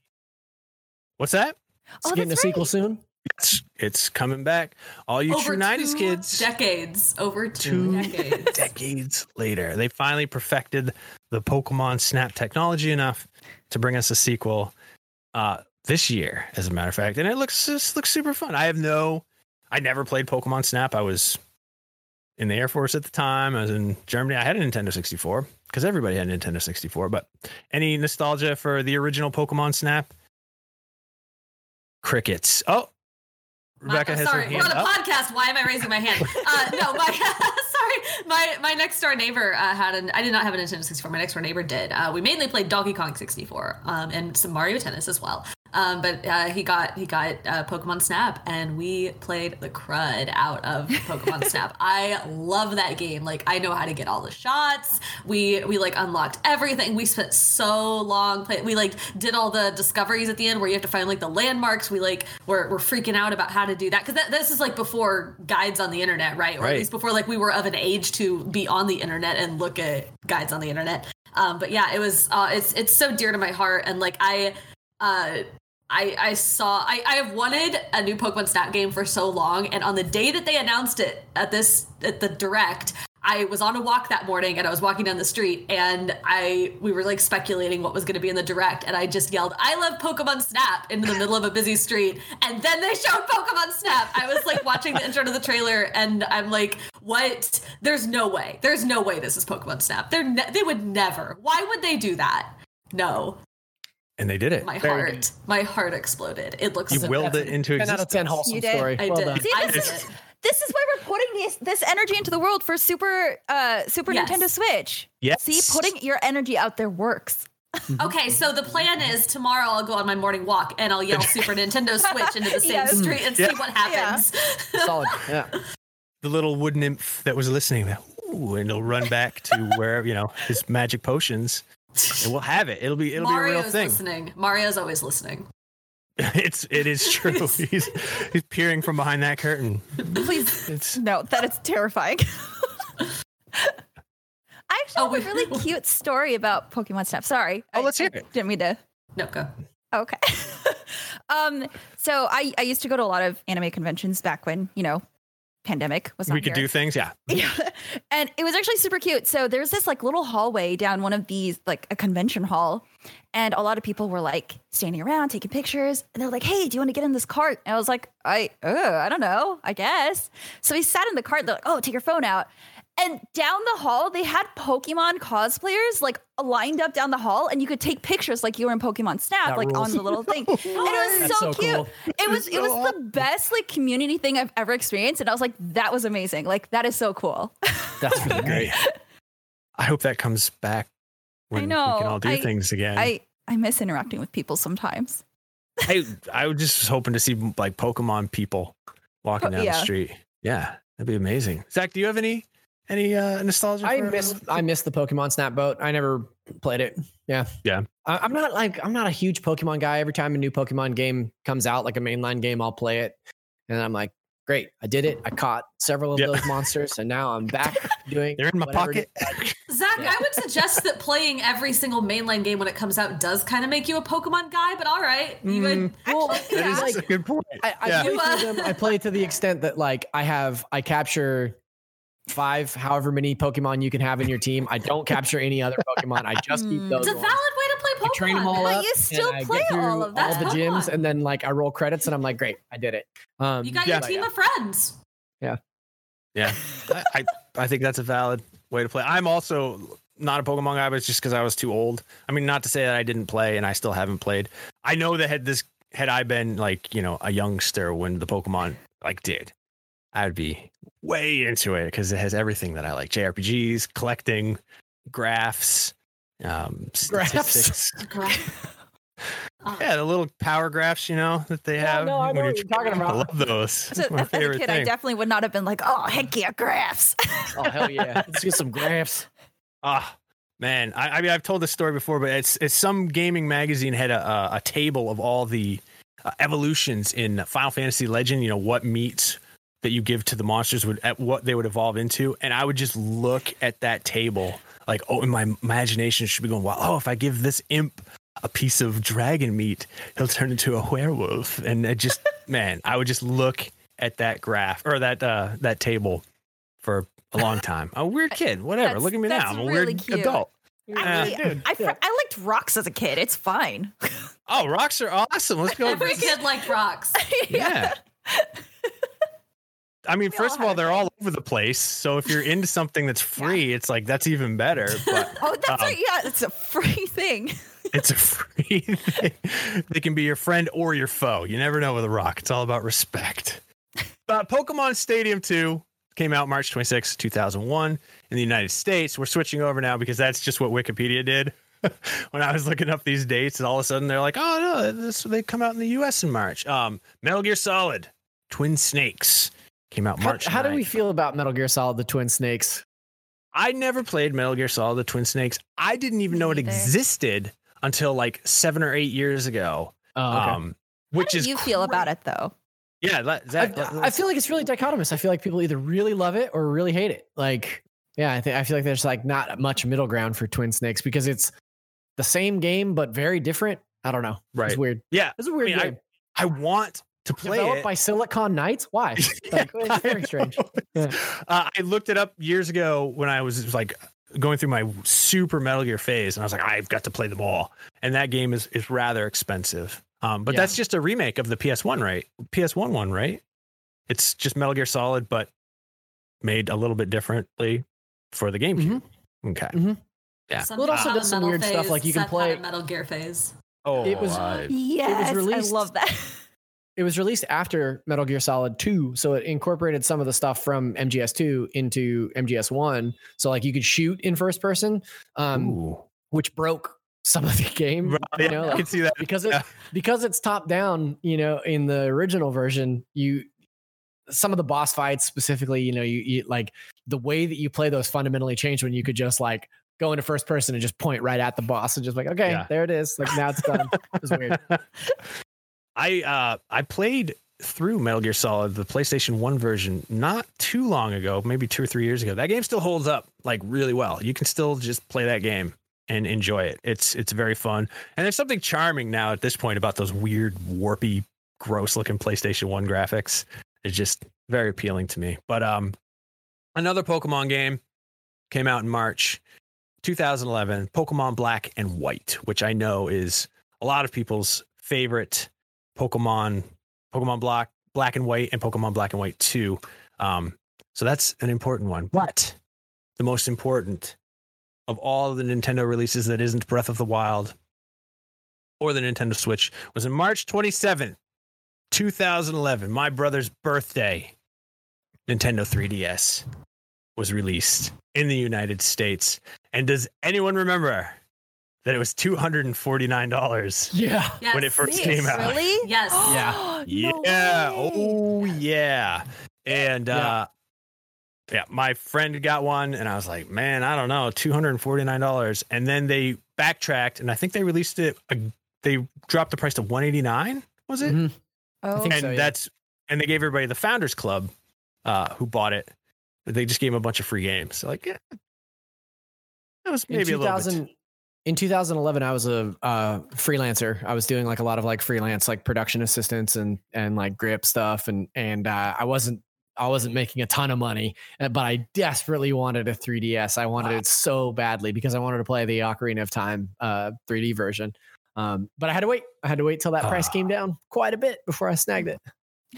What's that? It's Oh, getting a that's sequel soon. It's it's coming back. All you over true '90s kids. decades. Over two, Two decades. decades later, they finally perfected the Pokemon Snap technology enough to bring us a sequel uh, this year, as a matter of fact. And it looks just looks super fun. I have no, I never played Pokemon Snap. I was in the Air Force at the time. I was in Germany. I had a Nintendo 64 because everybody had a Nintendo 64. But any nostalgia for the original Pokemon Snap? Crickets. Oh, Rebecca My- has sorry, her we're hand on a up. podcast. Why am I raising my hand? *laughs* Uh, no, my *laughs* sorry, my my next door neighbor uh, had an. I did not have a Nintendo 64. My next door neighbor did. Uh, we mainly played Donkey Kong 64 um, and some Mario Tennis as well. Um, but uh, he got he got uh, Pokemon Snap, and we played the crud out of Pokemon *laughs* Snap. I love that game. Like I know how to get all the shots. We we like unlocked everything. We spent so long play. We like did all the discoveries at the end where you have to find like the landmarks. We like were, were freaking out about how to do that because this is like before guides on the internet, right? Or Right. at least before like we were of an age to be on the internet and look at guides on the internet. Um, but yeah, it was uh, it's it's so dear to my heart, and like I uh I, I saw I, I have wanted a new Pokemon Snap game for so long, and on the day that they announced it at this at the direct, I was on a walk that morning and I was walking down the street and I we were like speculating what was going to be in the direct, and I just yelled, "I love Pokemon Snap!" in the middle of a busy street, and then they showed Pokemon Snap. I was like watching the intro to the trailer, and I'm like, "What? There's no way. There's no way this is Pokemon Snap. They're ne- they would never. Why would they do that? No, And they did it. my Very heart, my heart exploded. It looks. You so willed That's it a into 10 out of 10 existence. wholesome You did. story. I well did. done. See, I this did is this is why we're putting this this energy into the world for Super uh Super Yes. Nintendo Switch. Yes. See, putting your energy out there works. *laughs* Okay, so the plan is tomorrow I'll go on my morning walk and I'll yell Super Nintendo Switch into the same Yes. street and Yeah. see what happens. *laughs* Solid. Yeah. *laughs* the little wood nymph that was listening that ooh, and he'll run back to where you know his magic potions *laughs* and we'll have it it'll be it'll Mario's be a real thing listening. Mario's always listening. *laughs* it's it is true *laughs* he's he's peering from behind that curtain Please it's no, that is terrifying. I actually Oh, have a really cute story about Pokemon Snap. Sorry. Oh, I- let's hear I it. Didn't mean to No, go. Okay. um, so I, I used to go to a lot of anime conventions back when, you know, pandemic was we could here. do things yeah *laughs* Yeah. And it was actually super cute. So there's this like little hallway down one of these, like a convention hall. And a lot of people were like standing around taking pictures. And they're like, hey, do you want to get in this cart? And I was like, I, uh, I don't know, I guess. So we sat in the cart. They're like, oh, take your phone out. And down the hall, they had Pokemon cosplayers like lined up down the hall, and you could take pictures like you were in Pokemon Snap, That like rules. on the little thing. *laughs* and it was so, so cute. cool. It was it was the best like community thing I've ever experienced, and I was like, that was amazing. Like that is so cool. *laughs* That's really *laughs* great. i hope that comes back when we know. can all do I- things again I I miss interacting with people sometimes. I, I was just hoping to see like pokemon people walking Oh, down the street yeah that'd be amazing zach do you have any any uh nostalgia I for- miss I miss the Pokemon Snap boat. I never played it. Yeah. Yeah. I, I'm not like I'm not a huge Pokemon guy. Every time a new Pokemon game comes out, like a mainline game, I'll play it. And I'm like, great, I did it. I caught several of Yeah. those monsters, and now I'm back *laughs* doing they're in my pocket Zach, Yeah. I would suggest that playing every single mainline game when it comes out does kind of make you a Pokemon guy, but all right. You would Mm, Well, *laughs* actually, that is yeah. a good point I, I Yeah. play You, uh, through them. I play to the extent that like I have I capture five, however many Pokemon you can have in your team. I don't capture any other Pokemon. I just keep Hmm. those. It's a ones. valid way to play I Pokemon. train them all But up. you still and I get play all of that. all the That's gyms, and then like I roll credits, and I'm like, great, I did it. Um, You got Yeah. your team of friends. Yeah, I, I I think that's a valid way to play. I'm also not a Pokemon guy, but it's just because I was too old. I mean, not to say that I didn't play and I still haven't played. I know that had this had I been like you know a youngster when the Pokemon like did, I'd be way into it because it has everything that I like: JRPGs, collecting, graphs, um, Graphs? statistics. *laughs* Uh, Yeah, the little power graphs, you know, that they Yeah, have. no, I know what you're you're talking trying- *laughs* I love those. So It's as a favorite kid, I definitely would not have been like, oh heck yeah, graphs. oh hell yeah, let's get some graphs. *laughs* Ah, man. I, I mean, I've told this story before, but it's it's some gaming magazine had a a, a table of all the uh, evolutions in Final Fantasy Legend. You know what meats that you give to the monsters would at what they would evolve into, and I would just look at that table like oh, in my imagination should be going, wow, oh, if I give this imp a piece of dragon meat, he'll turn into a werewolf. And it just, *laughs* man, I would just look at that graph or that uh, that table for a long time. A weird kid, whatever. That's- look at me now. I'm a really weird cute. adult. Actually, dude, I, yeah. I liked rocks as a kid. It's fine. Oh, rocks are awesome. Let's go. *laughs* Every kid liked rocks. Yeah. *laughs* I mean, first of all, they're all over the place. So if you're into something that's free, it's like that's even better. But *laughs* Oh, that's Um, right. Yeah, it's a free thing. *laughs* it's a free thing. They can be your friend or your foe. You never know with a rock. It's all about respect. But Pokemon Stadium 2 came out March 26, 2001 in the United States. We're switching over now because that's just what Wikipedia did. *laughs* when I was looking up these dates, and all of a sudden they're like, "Oh no, this they come out in the U.S. in March." Um, Metal Gear Solid, Twin Snakes came out How, March. how do we feel about Metal Gear Solid: The Twin Snakes? I never played Metal Gear Solid: The Twin Snakes. I didn't even Me know it neither. existed until like seven or eight years ago. Oh, okay. Um, How which do is you feel about it though? Yeah, let, I, I feel like it's really dichotomous. I feel like people either really love it or really hate it. Like, yeah, I think I feel like there's like not much middle ground for Twin Snakes because it's the same game but very different. I don't know. Right. It's weird. yeah. It's a weird mean, I. I want to play Developed it. by Silicon Knights. Why? *laughs* Like, Yeah, it's very I strange. *laughs* Yeah. Uh, I looked it up years ago when I was like going through my super Metal Gear phase, and I was like, I've got to play them all. And that game is is rather expensive. Um, but Yeah. that's just a remake of the PS One, right? PS One one, right? It's just Metal Gear Solid, but made a little bit differently for the GameCube. Okay. Yeah. Well, it also people does some metal weird stuff, like you can Seth had play- a Metal Gear phase. Oh, It was- I- Yes, released- I love that. It was released after Metal Gear Solid 2, so it incorporated some of the stuff from MGS2 into MGS1. So like you could shoot in first person, um, which broke some of the game. Right, You yeah, know, I can see that. because it Yeah. because it's top down you know in the original version you some of the boss fights specifically you know you, you like the way that you play those fundamentally changed when you could just like go into first person and just point right at the boss and just like okay Yeah. there it is like now it's done it was weird *laughs* I uh I played through Metal Gear Solid, the PlayStation 1 version, not too long ago, maybe two or three years ago. That game still holds up like really well. You can still just play that game and enjoy it. It's it's very fun. And there's something charming now at this point about those weird, warpy, gross looking PlayStation 1 graphics. It's just very appealing to me. But um another Pokemon game came out in March 2011, Pokemon Black and White, which I know is a lot of people's favorite Pokemon, Pokemon Black, Black and White, and Pokemon Black and White 2. Um, so that's an important one. But the most important of all the Nintendo releases that isn't Breath of the Wild or the Nintendo Switch was in March 27th, 2011, my brother's birthday. Nintendo 3DS was released in the United States. And does anyone remember that it was $249? yeah Yes. When it first came out. Really? Yes. *gasps* Yeah. No yeah. way. Oh yeah. And Yeah. uh yeah, my friend got one and I was like, man, I don't know, $249. And then they backtracked and I think they released it uh, they dropped the price to 189, was it? Mhm. Oh, think and so, yeah. that's and they gave everybody the founders club uh who bought it. They just gave them a bunch of free games. So like yeah. That was maybe in a little bit. 2000 in 2011 i was a uh, freelancer i was doing like a lot of like freelance like production assistants and and like grip stuff and and uh, i wasn't i wasn't making a ton of money uh, but i desperately wanted a 3ds i wanted Wow. it so badly because i wanted to play the ocarina of time uh 3d version um but i had to wait i had to wait till that price Ah. came down quite a bit before i snagged it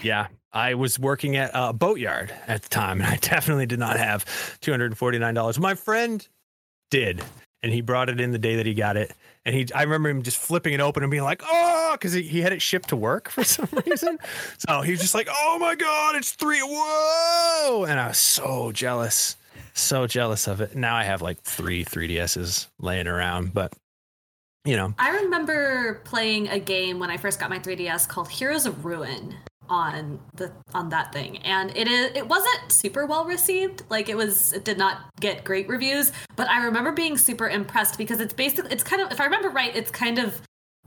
Yeah, I was working at a boatyard at the time, and I definitely did not have two hundred and forty nine dollars. My friend did, and he brought it in the day that he got it. And he, I remember him just flipping it open and being like, "Oh," because he, he had it shipped to work for *laughs* some reason. so he was just like, "Oh my god, it's three! Whoa!" And I was so jealous, so jealous of it. Now I have like three 3DSs laying around, but you know, I remember playing a game when I first got my 3DS called Heroes of Ruin on the on that thing and it is it wasn't super well received like it was it did not get great reviews but i remember being super impressed because it's basically it's kind of if i remember right it's kind of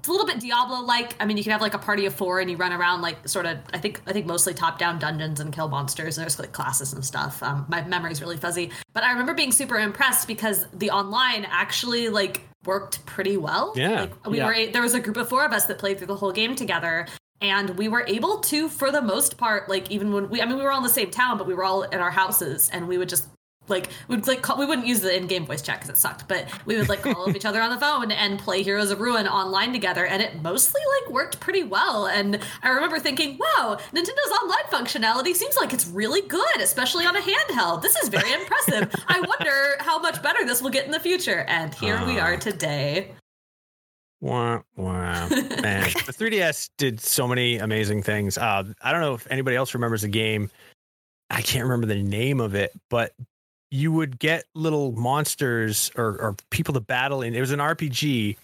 it's a little bit Diablo-like. I mean, you can have like a party of four and you run around like sort of. I think I think mostly top-down dungeons and kill monsters. And there's like classes and stuff. Um, my memory's really fuzzy, but I remember being super impressed because the online actually like worked pretty well. Yeah, like, we yeah. were. There was a group of four of us that played through the whole game together, and we were able to for the most part like even when we i mean we were all in the same town but we were all in our houses and we would just like we'd like call, we wouldn't use the in-game voice chat because it sucked but we would like call up each other on the phone and play heroes of ruin online together and it mostly like worked pretty well. And i remember thinking wow nintendo's online functionality seems like it's really good especially on a handheld. This is very impressive. I wonder how much better this will get in the future. And here we Ah. are today Wow, wow, man! the 3DS did so many amazing things. Uh, I don't know if anybody else remembers the game. I can't remember the name of it, but you would get little monsters or, or people to battle, and it was an RPG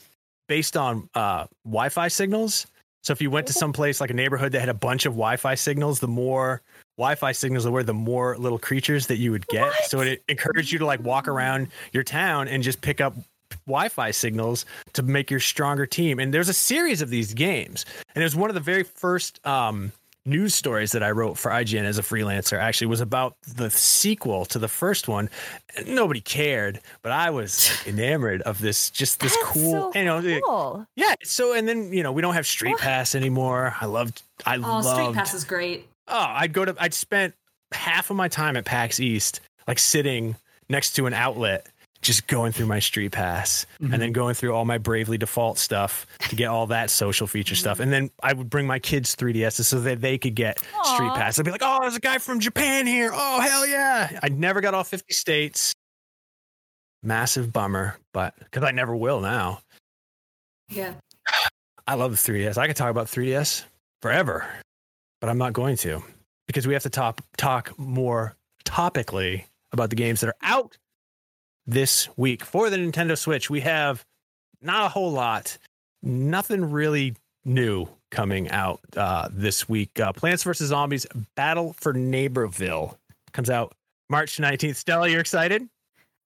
based on uh, Wi-Fi signals. So if you went to some place like a neighborhood that had a bunch of Wi-Fi signals, the more Wi-Fi signals there were, the more little creatures that you would get. So it encouraged you to like walk around your town and just pick up Wi-Fi signals to make your stronger team. And there's a series of these games, and it was one of the very first um, news stories that I wrote for IGN as a freelancer. Actually, was about the sequel to the first one. Nobody cared, but I was *laughs* like, enamored of this. Just this That's cool, so you know. cool. yeah. So and then you know we don't have Street Pass anymore. I loved. I oh loved. street pass is great Oh, I'd go to. I'd spent half of my time at PAX East, like sitting next to an outlet, just going through my Street Pass, Mhm. and then going through all my Bravely Default stuff to get all that social feature stuff. And then I would bring my kids 3DSs so that they could get Street Pass. I'd be like, "Oh, there's a guy from Japan here. Oh, hell yeah!" I never got all 50 states. Massive bummer, but because I never will now. yeah I love the 3DS. I could talk about 3DS forever, but I'm not going to because we have to top, talk more topically about the games that are out this week for the Nintendo Switch. We have not a whole lot, nothing really new coming out uh, this week. Uh, Plants vs. Zombies Battle for Neighborville comes out March 19th. Stella, you're excited?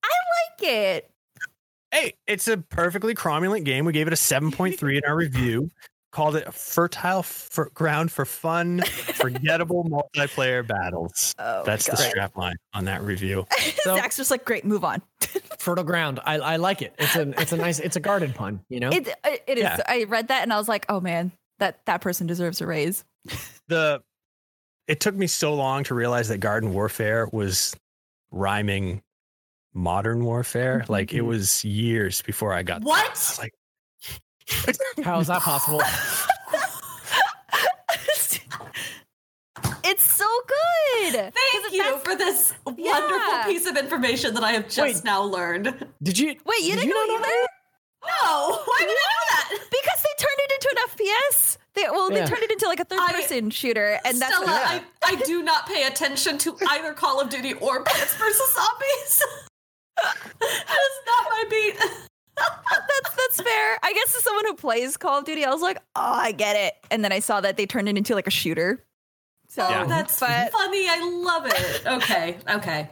I like it. Hey, it's a perfectly cromulent game. We gave it a 7.3 in our review. Called it a fertile f- ground for fun, *laughs* forgettable multiplayer battles. Oh, That's the God. strap line on that review. *laughs* So- Zach's just like, great, move on. *laughs* Fertile ground. I, I like it. It's a it's a nice it's a garden pun. You know. It, it, it is. Yeah. I read that and I was like, oh man, that that person deserves a raise. The it took me so long to realize that garden warfare was rhyming modern warfare. Like it Mhm. was years before I got. that. I was what like, How is that possible? *laughs* it's so good. Thank you that's- for this wonderful Yeah. piece of information that I have just Wait. now learned. Did you? Wait, you did didn't know not either? No, why did I know that? Because they turned it into an FPS. They well, Yeah. they turned it into like a third person shooter, and that's Stella, what, I, I do not pay attention to either Call of Duty or Plants vs. Zombies. *laughs* that is not my beat. That's that's fair. I guess as someone who plays Call of Duty, I was like, oh, I get it. And then I saw that they turned it into like a shooter. So Oh, Yeah. that's but funny. I love it. Okay, okay.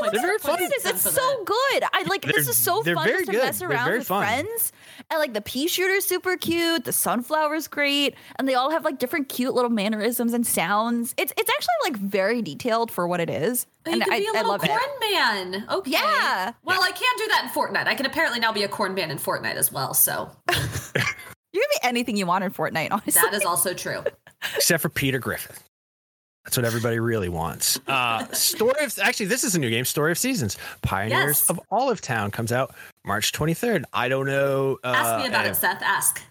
They're very fun. it is. It's so good. I like this They're- is so fun very just to good. mess around very with fun. friends. And like the pea shooter's super cute. The sunflower's great, and they all have like different cute little mannerisms and sounds. It's it's actually like very detailed for what it is, You and could I, be a I little love corn it. man. Okay. Yeah. Well, I can't do that in Fortnite. I can apparently now be a corn man in Fortnite as well. So *laughs* You can be anything you want in Fortnite. Honestly, that is also true. except for Peter Griffin. That's what everybody really wants. *laughs* Uh, Story of actually, this is a new game. Story of Seasons, Pioneers Yes. of Olive Town comes out March 23rd. I don't know. Uh, Ask me about uh, it, Seth. Ask.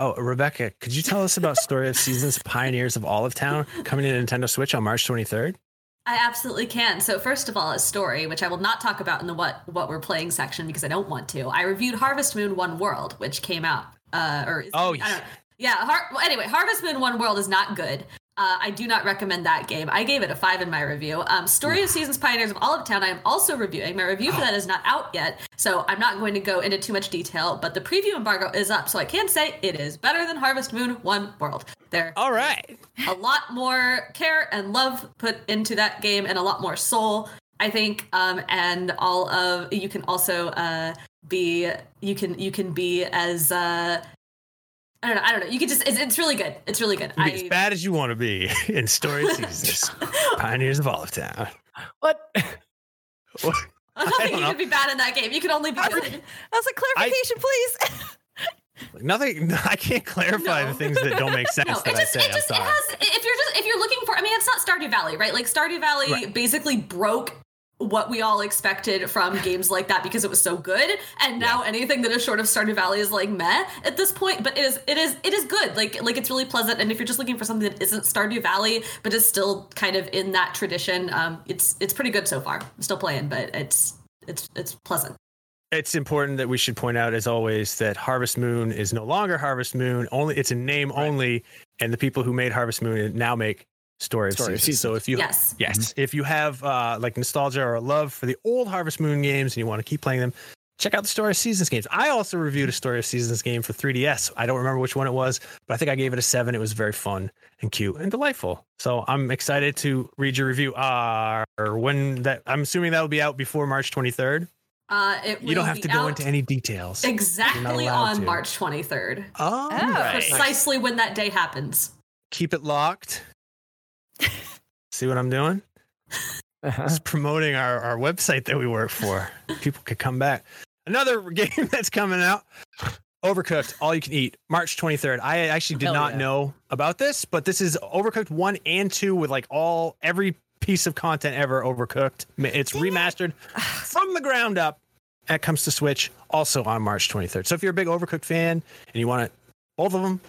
Oh, Rebecca, could you tell us about Story of Seasons, *laughs* Pioneers of Olive Town coming to Nintendo Switch on March 23rd? I absolutely can. So first of all, a story which I will not talk about in the what what we're playing section because I don't want to. I reviewed Harvest Moon One World, which came out. Uh, or Oh, I don't know. Yeah. Har- well, anyway, Harvest Moon One World is not good. Uh, I do not recommend that game. I gave it a five in my review. Um, Story of Seasons Pioneers of Olive Town, I am also reviewing. My review for that is not out yet, so I'm not going to go into too much detail, but the preview embargo is up, so I can say it is better than Harvest Moon One World. There All right. a lot more care and love put into that game and a lot more soul i think um and all of you can also uh be you can you can be as uh I don't know. I don't know. You could just. It's, it's really good. It's really good. You can as I, bad as you want to be *laughs* in Story of *laughs* Seasons. *laughs* Pioneers of Olive Town. What? What? I don't think you know. can be bad in that game. You can only be good. I was like, clarification, please. Nothing. I can't clarify No. the things that don't make sense No, that it just I say. it just I'm it sorry. has if you're just if you're looking for I mean it's not Stardew Valley, right? Like Stardew Valley Right. basically broke what we all expected from games like that because it was so good. And now anything that is short of Stardew Valley is like meh at this point. But it is it is it is good. Like like it's really pleasant. And if you're just looking for something that isn't Stardew Valley, but is still kind of in that tradition, um, it's it's pretty good so far. I'm still playing, but it's it's it's pleasant. it's important that we should point out, as always, that Harvest Moon is no longer Harvest Moon. Only it's a name only, and the people who made Harvest Moon now make Story of Story of Seasons. So if you Yes. yes, if you have uh, like nostalgia or a love for the old Harvest Moon games and you want to keep playing them, check out the Story of Seasons games. I also reviewed a Story of Seasons game for 3DS. I don't remember which one it was, but I think I gave it a seven. It was very fun and cute and delightful. So I'm excited to read your review. Uh, or when that I'm assuming that will be out before March 23rd. Uh, it You don't have to go into any details. exactly on to. March 23rd. Oh, Oh. right. Precisely when that day happens. Keep it locked. See what I'm doing? Uh-huh. Just promoting our, our website that we work for. People could come back. Another *laughs* game that's coming out. Overcooked, all you can eat, March 23rd. I actually did Hell not yeah. know about this, but this is Overcooked 1 and 2 with like all every piece of content ever overcooked. It's remastered *sighs* from the ground up. That comes to Switch also on March 23rd. So if you're a big Overcooked fan and you want it, both of them,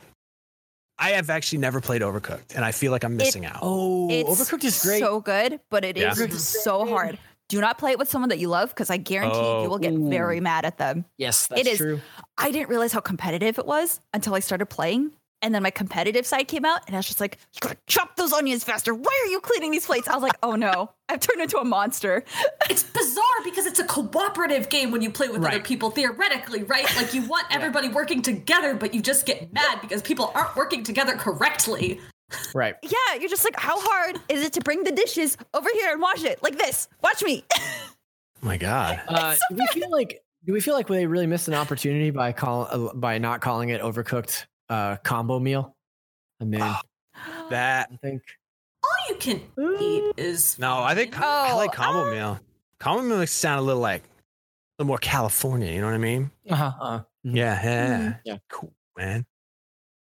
I have actually never played Overcooked and I feel like I'm missing out. Oh, It's Overcooked is great. so good, but it is Yeah. Is so hard. Do not play it with someone that you love because I guarantee Oh. you will get Ooh. very oh. mad at them. yes, that's it is. true. I didn't realize how competitive it was until I started playing. And then my competitive side came out, and I was just like, "You gotta chop those onions faster. Why are you cleaning these plates?" I was like, "Oh no, I've turned into a monster." *laughs* It's bizarre because it's a cooperative game when you play with other people, theoretically, right? Like you want *laughs* everybody working together, but you just get mad because people aren't working together correctly. *laughs* Right. Yeah, you're just like, "How hard is it to bring the dishes over here and wash it like this? Watch me." Oh my God. Uh, do we feel like do we feel like they really missed an opportunity by call uh, by not calling it overcooked uh, combo meal? I mean, *gasps* that I think All you can eat is no, I think fine. I like Oh, combo uh, meal. Combo meal makes sound a little like a little more California. You know what I mean? uh-huh, uh, mhm. Yeah, yeah, Yeah. Cool, man.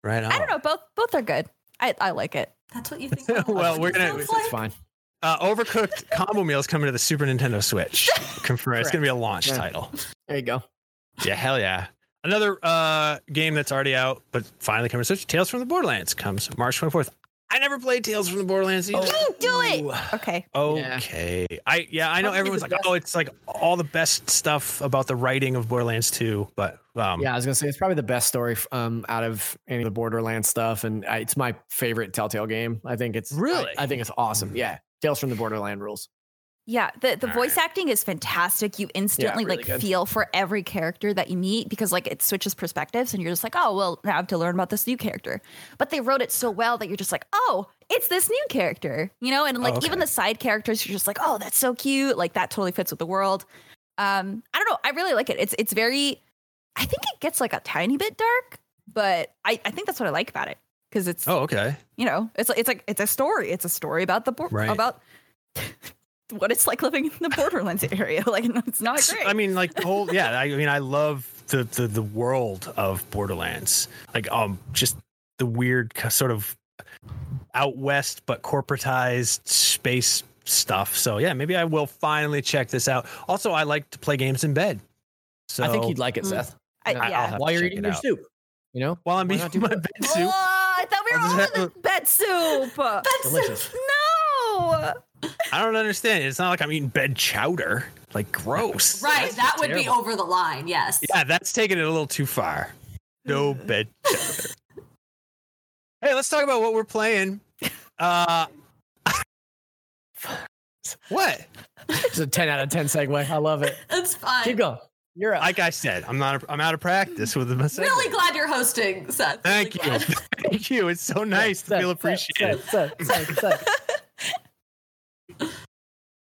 Right on. I don't know. Both both are good. I I like it. That's what you think. *laughs* Well, we're gonna- sounds it's like? fine. Uh, Overcooked combo meal is coming to the Super Nintendo Switch. *laughs* Confirm. It's gonna be a launch Yeah. title. There you go. Yeah, hell yeah. Another uh, game that's already out, but finally coming to Switch. Tales from the Borderlands comes March 24th. I never played Tales from the Borderlands either. You do it. Ooh. Okay. Okay. I yeah, I know everyone's like, oh, it's like all the best stuff about the writing of Borderlands 2, but um Yeah, I was gonna say it's probably the best story um, out of any of the Borderlands stuff, and I, it's my favorite Telltale game. I think it's I- Really? I, think it's awesome. Yeah, Tales from the Borderland rules. Yeah, the the All voice acting is fantastic. You instantly really like good. feel for every character that you meet because like it switches perspectives and you're just like, "Oh, well, now I have to learn about this new character." But they wrote it so well that you're just like, "Oh, it's this new character." You know, and like okay. even the side characters you're just like, "Oh, that's so cute." Like that totally fits with the world. Um, I don't know, I really like it. It's it's very I think it gets like a tiny bit dark, but I I think that's what I like about it because it's Oh, okay. you know, it's it's like it's a story. It's a story about the bor- Right. about *laughs* what it's like living in the Borderlands area. *laughs* Like it's not great. I mean, like the whole *laughs* yeah. I mean, I love the the the world of Borderlands. Like um, just the weird sort of out west but corporatized space stuff. So yeah, maybe I will finally check this out. Also, I like to play games in bed. So I think you'd like it, Mm. Seth. I, I- I'll yeah. have While you're eating your out. soup, you know, while I'm Why eating my that? bed Oh, soup. I thought we were all in the bed soup. That's delicious. no. I don't understand. It's not like I'm eating bed chowder. Like gross. right. That's that just would be over the line. Yes. Yeah, that's taking it a little too far. No *laughs* bed chowder. hey, let's talk about what we're playing. Uh *laughs* what? it's a ten out of ten segue. I love it. *laughs* It's fine. Keep going. You're up. Like I said, I'm not. I'm out of practice with the segment. Really glad you're hosting, Seth. Thank Really you. Thank you. It's so nice to Seth, feel Seth, appreciated. Seth, Seth, Seth, Seth.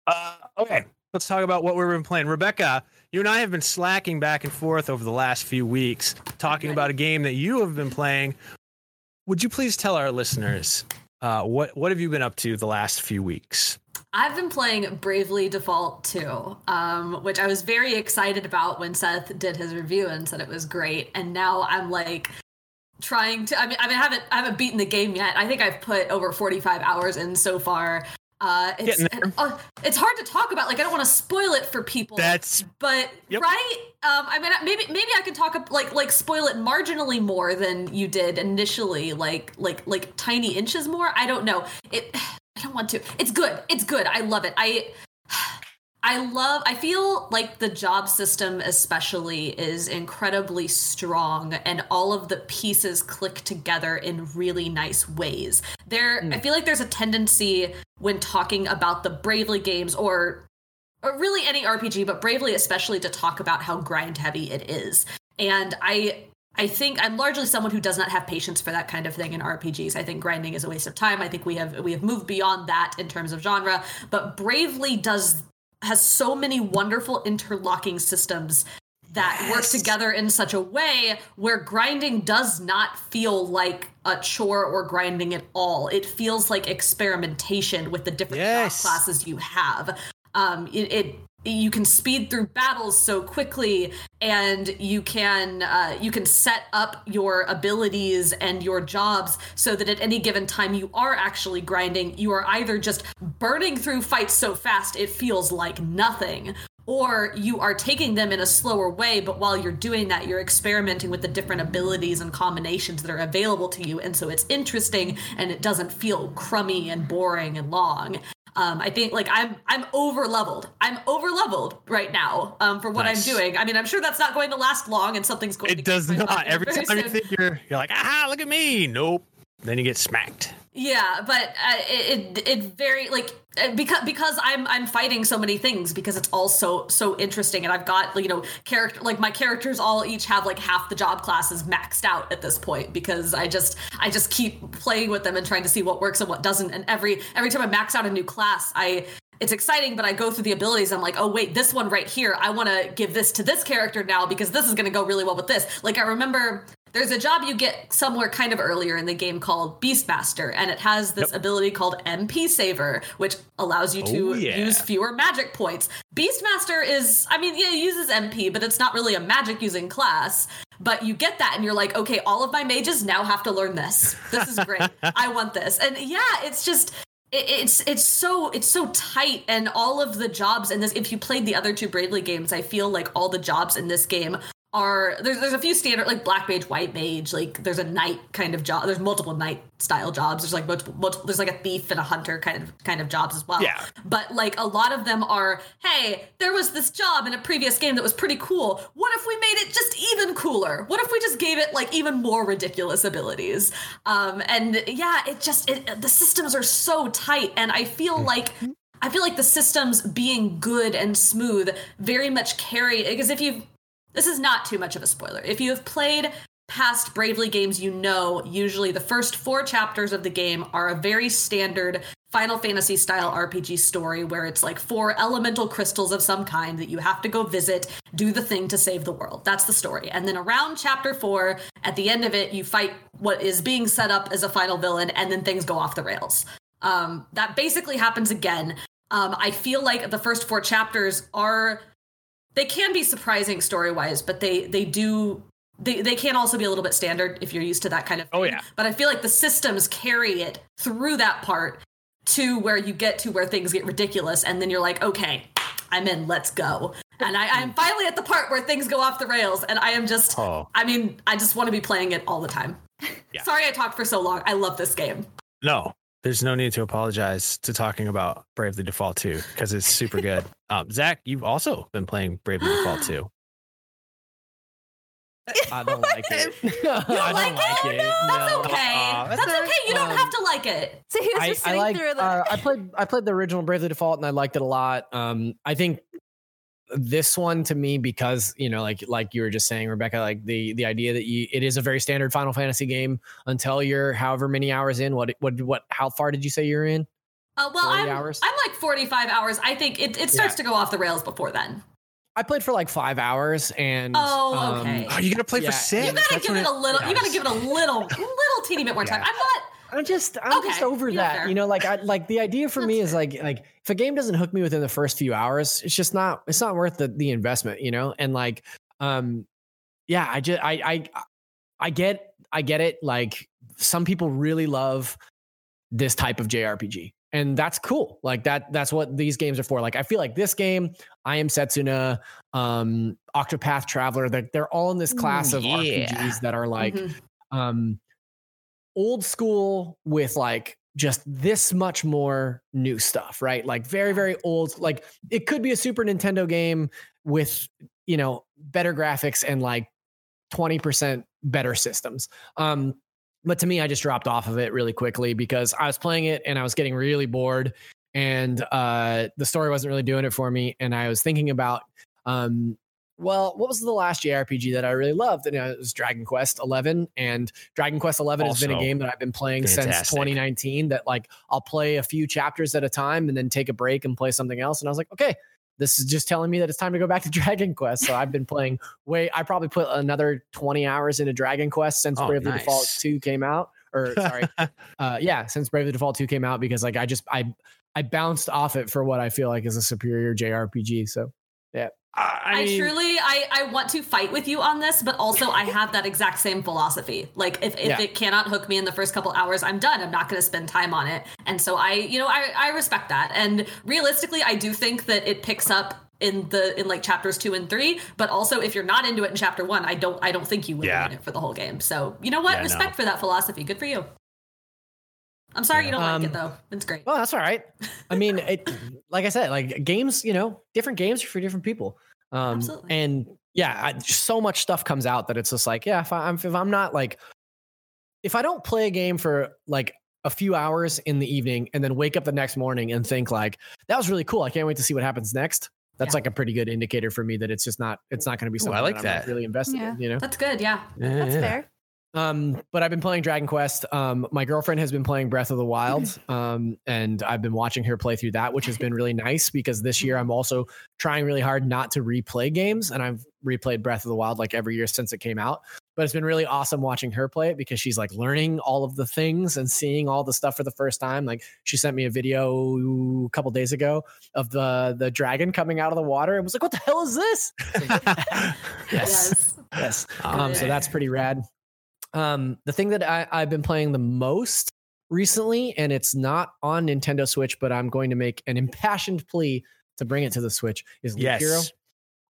Uh, okay, let's talk about what we've been playing. Rebecca, you and I have been slacking back and forth over the last few weeks, talking about a game that you have been playing. Would you please tell our listeners uh, what what have you been up to the last few weeks? I've been playing Bravely Default 2, um, which I was very excited about when Seth did his review and said it was great. And now I'm like trying to. I mean, I mean, I haven't I haven't beaten the game yet. I think I've put over 45 hours in so far. Uh, it's uh, it's hard to talk about. Like I don't want to spoil it for people. That's but yep. right. Um, I mean, maybe maybe I can talk like like spoil it marginally more than you did initially. Like like like tiny inches more. I don't know. It *sighs* I don't want to. It's good. It's good. I love it. I I love I feel like the job system especially is incredibly strong and all of the pieces click together in really nice ways. There mm. I feel like there's a tendency when talking about the Bravely games or or really any RPG but Bravely especially to talk about how grind heavy it is. And I I think I'm largely someone who does not have patience for that kind of thing in RPGs. I think grinding is a waste of time. I think we have we have moved beyond that in terms of genre, but Bravely does has so many wonderful interlocking systems that yes. work together in such a way where grinding does not feel like a chore or grinding at all. It feels like experimentation with the different yes. classes you have. Um, it, it you can speed through battles so quickly and you can uh, you can set up your abilities and your jobs so that at any given time you are actually grinding. You are either just burning through fights so fast it feels like nothing or you are taking them in a slower way but while you're doing that you're experimenting with the different abilities and combinations that are available to you. And so it's interesting and it doesn't feel crummy and boring and long um, I think like I'm I'm over leveled. I'm over leveled right now um, for what nice. I'm doing. I mean, I'm sure that's not going to last long, and something's going. To. It does not. Every time soon. you think you're you're like, ah, look at me. Nope. Then you get smacked. Yeah, but uh, it, it, it very like uh, because because I'm I'm fighting so many things because it's all so so interesting and I've got you know character like my characters all each have like half the job classes maxed out at this point because I just I just keep playing with them and trying to see what works and what doesn't and every every time I max out a new class I it's exciting, but I go through the abilities. I'm like, oh wait, this one right here, I want to give this to this character now because this is going to go really well with this. Like I remember there's a job you get somewhere kind of earlier in the game called Beastmaster, and it has this yep. ability called MP Saver, which allows you to oh, yeah. use fewer magic points. Beastmaster is, I mean, yeah, it uses MP, but it's not really a magic using class. But you get that, and you're like, okay, all of my mages now have to learn this. This is great. *laughs* I want this. And yeah, it's just it's it's so it's so tight and all of the jobs in this if you played the other two bravely games i feel like all the jobs in this game are there's there's a few standard like black mage, white mage, like there's a knight kind of job. There's multiple knight style jobs. There's like multiple, multiple, there's like a thief and a hunter kind of kind of jobs as well. Yeah. But like a lot of them are, hey, there was this job in a previous game that was pretty cool. What if we made it just even cooler? What if we just gave it like even more ridiculous abilities? Um, and yeah, it just it, the systems are so tight, and I feel mm-hmm. like. I feel like the systems being good and smooth very much carry because if you've this is not too much of a spoiler. If you have played past Bravely games, you know usually the first four chapters of the game are a very standard Final Fantasy style RPG story where it's like four elemental crystals of some kind that you have to go visit, do the thing to save the world. That's the story. And then around chapter four, at the end of it, you fight what is being set up as a final villain, and then things go off the rails. Um, that basically happens again. Um, I feel like the first four chapters are they can be surprising story wise, but they they do they, they can also be a little bit standard if you're used to that kind of oh, thing. Oh yeah. But I feel like the systems carry it through that part to where you get to where things get ridiculous and then you're like, okay, I'm in, let's go. And I, I'm finally at the part where things go off the rails and I am just oh. I mean, I just want to be playing it all the time. Yeah. Sorry I talked for so long. I love this game. No, there's no need to apologize to talking about Bravely Default 2 because it's super good. *laughs* um, Zach, you've also been playing Bravely Default 2. I don't like it. You don't I like, don't like it? it? No, that's no. okay. Uh, that's, that's okay. You don't um, have to like it. So he was just I, sitting I like, through the. Uh, I played. I played the original Bravely Default, and I liked it a lot. Um, I think this one to me because you know like like you were just saying rebecca like the the idea that you it is a very standard final fantasy game until you're however many hours in what what what how far did you say you're in uh, well I'm, hours? I'm like 45 hours i think it, it starts yeah. to go off the rails before then I played for like five hours, and Oh, um, okay. Oh, you gotta play Yeah, for six. You gotta That's give when it a it- little. You gotta give it a little, little teeny bit more time. Yeah. I'm not. I'm just I'm just over yeah, that. fair. You know, like I like the idea for me is fair. like like if a game doesn't hook me within the first few hours, it's just not it's not worth the the investment, you know? And like um yeah, I just I I I get I get it. Like some people really love this type of JRPG. And that's cool. Like that that's what these games are for. Like I feel like this game, I am Setsuna, um, Octopath Traveler, they're, they're all in this class Ooh, of yeah. RPGs that are like Mhm. um old school with like just this much more new stuff, right? Like very, very old. Like it could be a Super Nintendo game with, you know, better graphics and like 20% better systems. Um, but to me, I just dropped off of it really quickly because I was playing it and I was getting really bored and uh, the story wasn't really doing it for me. And I was thinking about, um, well, what was the last JRPG that I really loved? And it was Dragon Quest 11. And Dragon Quest 11 has been a game that I've been playing since 2019. That like I'll play a few chapters at a time and then take a break and play something else. And I was like, okay, this is just telling me that it's time to go back to *laughs* Dragon Quest. So I've been playing way. I probably put another 20 hours into Dragon Quest since Oh, Bravely Default 2 came out. Or sorry, *laughs* uh, yeah, since Bravely Default 2 came out because like I just I I bounced off it for what I feel like is a superior JRPG. So I, I, truly, I, I want to fight with you on this, but also I have that exact same philosophy. Like, if, if Yeah. it cannot hook me in the first couple hours, I'm done. I'm not going to spend time on it. And so I, you know, I, I respect that. And realistically, I do think that it picks up in the in like chapters two and three. But also, if you're not into it in chapter one, I don't I don't think you would Yeah. in it for the whole game. So you know what? Yeah, no. respect for that philosophy. Good for you. I'm sorry you don't Um, like it though. It's great. well, that's all right. I mean, it, *laughs* like I said, like games, you know, different games are for different people. Um, Absolutely. and yeah, I, so much stuff comes out that it's just like, yeah, if I'm if I'm not like, if I don't play a game for like a few hours in the evening and then wake up the next morning and think like that was really cool, I can't wait to see what happens next. That's Yeah. like a pretty good indicator for me that it's just not it's not going to be Ooh, I like that, I'm that. really invested Yeah. in. You know. That's good. Yeah. yeah, That's yeah. fair. Um, but I've been playing Dragon Quest. Um, my girlfriend has been playing Breath of the Wild, *laughs* um, and I've been watching her play through that, which has been really nice because this year I'm also trying really hard not to replay games, and I've replayed Breath of the Wild like every year since it came out. But it's been really awesome watching her play it because she's like learning all of the things and seeing all the stuff for the first time. Like she sent me a video a couple days ago of the the dragon coming out of the water. and was like, "What the hell is this?" *laughs* *laughs* Yes. Yes. Oh, Um, so that's pretty rad. Um, the thing that I, I've been playing the most recently, and it's not on Nintendo Switch, but I'm going to make an impassioned plea to bring it to the Switch is Loop yes. Hero.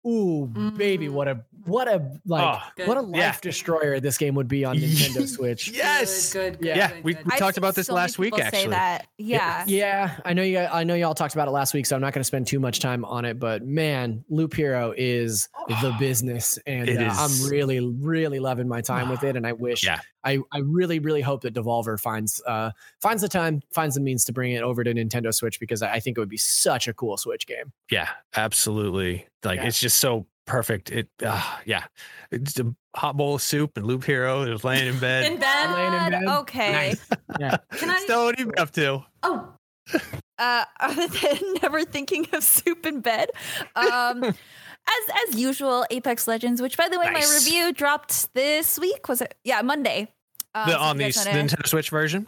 Ooh, baby, Mm. what a what a like Oh, what a life Yeah. destroyer this game would be on Nintendo *laughs* Switch. yes. Good. Good. Yeah. good, Yeah, good, we- good. we I've talked about this so last week, people Say actually. that. Yeah. Yeah, I know you. I know y'all talked about it last week, so I'm not going to spend too much time on it. But man, Loop Hero is the business, and uh, is. I'm really, really loving my time with *sighs* it. And I wish, Yeah. I, I really, really hope that Devolver finds uh finds the time, finds the means to bring it over to Nintendo Switch because I I think it would be such a cool Switch game. Yeah, absolutely. Like Yeah. it's just so perfect. It, uh, yeah, it's a hot bowl of soup and Loop Hero is laying in *laughs* bed. In bed. Laying in bed. Okay. Nice. Yeah, Can I? Stella, what are you up to? Oh, uh, *laughs* other than *laughs* never thinking of soup in bed. Um, *laughs* as as usual, Apex Legends, which by the way, Nice. my review dropped this week. Was it? Yeah, Monday. Uh, the, so on the guys s- wanna- Nintendo Switch version.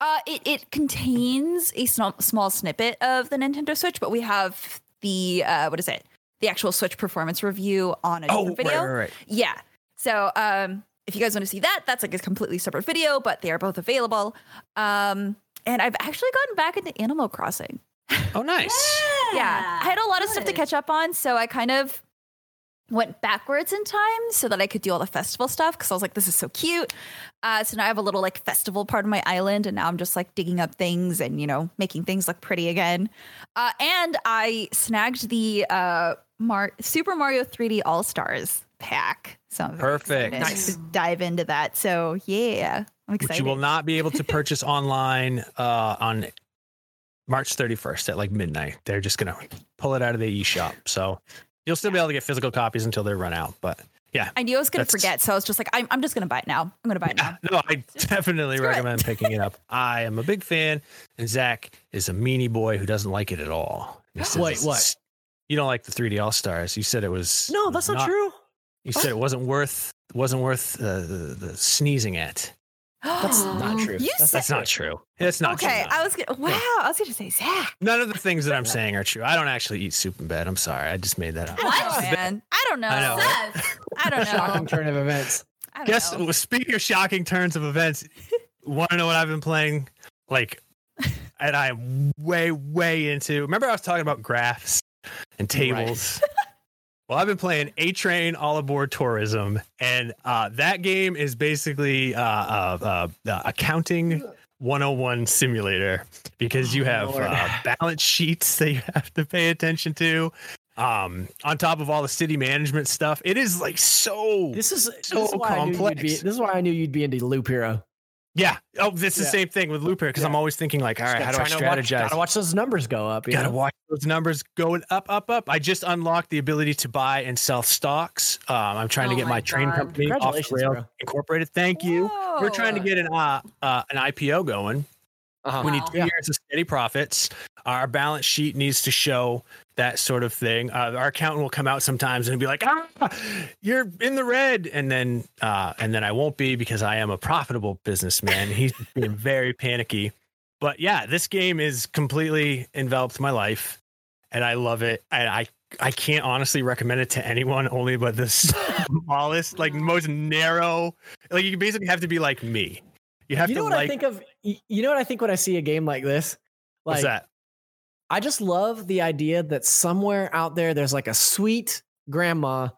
Uh, it, it contains a small, small snippet of the Nintendo Switch, but we have the uh, what is it? The actual Switch performance review on a Oh, different right, video. right, right. Yeah. So um, if you guys want to see that, that's like a completely separate video, but they are both available. Um, and I've actually gotten back into Animal Crossing. Oh, nice. Yeah, I had a lot of stuff to catch up on, so I kind of went backwards in time so that I could do all the festival stuff because I was like, this is so cute. Uh, so now I have a little like festival part of my island, and now I'm just like digging up things and you know making things look pretty again. Uh, and I snagged the uh, Mar- Super Mario 3D All Stars pack, so I'm Perfect. excited Nice. to dive into that. So yeah, I'm Which you will not be able to *laughs* purchase online uh, on March 31st at like midnight. They're just gonna pull it out of the eShop. So you'll still be able to get physical copies until they run out. But yeah, I knew I was gonna forget, so I was just like, I'm, I'm just gonna buy it now. I'm gonna buy it now. no, I *laughs* definitely Screw it. recommend picking it up. *laughs* I am a big fan, and Zach is a meanie boy who doesn't like it at all. Wait, what? you don't like the 3D All Stars. You said it was No, that's not, true. You said it wasn't worth wasn't worth uh, the, the sneezing at. That's *gasps* not true. You That's said That's not true. That's not true. okay. true. I was gonna, wow. I was gonna say Zach. None of the *laughs* things that I'm saying are true. I don't actually eat soup in bed. I'm sorry. I just made that up. I don't What? *laughs* know, man. *laughs* I don't know. I know. Seth, I don't know. Shocking know. turn of events. I don't Guess know. well, speaking of shocking turns of events, want to know what I've been playing? Like, and I'm way, way into. Remember, I was talking about graphs and tables. Well, I've been playing A Train All Aboard Tourism, and uh, that game is basically uh, uh, uh, accounting 101 simulator because you Oh, have uh, balance sheets that you have to pay attention to. Um, on top of all the city management stuff, it is like so. This is, So this is why I knew you'd be, complex. this is why I knew you'd be into Loop Hero. Yeah. Oh, this is Yeah. the same thing with Looper because I'm always thinking like, all right, how do I Trying to watch- strategize? Gotta watch those numbers go up. you Gotta know? watch those numbers going up, up, up. I just unlocked the ability to buy and sell stocks. Um, I'm trying to Oh get my my train company off the rail bro. incorporated. Thank you. We're trying to get an uh, uh an IPO going. Uh-huh. We need two Yeah. years of steady profits. Our balance sheet needs to show that sort of thing. Uh, our accountant will come out sometimes and be like, "Ah, you're in the red," and then uh, and then I won't be because I am a profitable businessman. He's *laughs* being very panicky. But yeah, this game is completely enveloped my life, and I love it. And I I can't honestly recommend it to anyone, only but the *laughs* smallest, like most narrow. Like you basically have to be like me. You have you know to what like. I think of? You know what I think when I see a game like this? what's that? I just love the idea that somewhere out there there's like a sweet grandma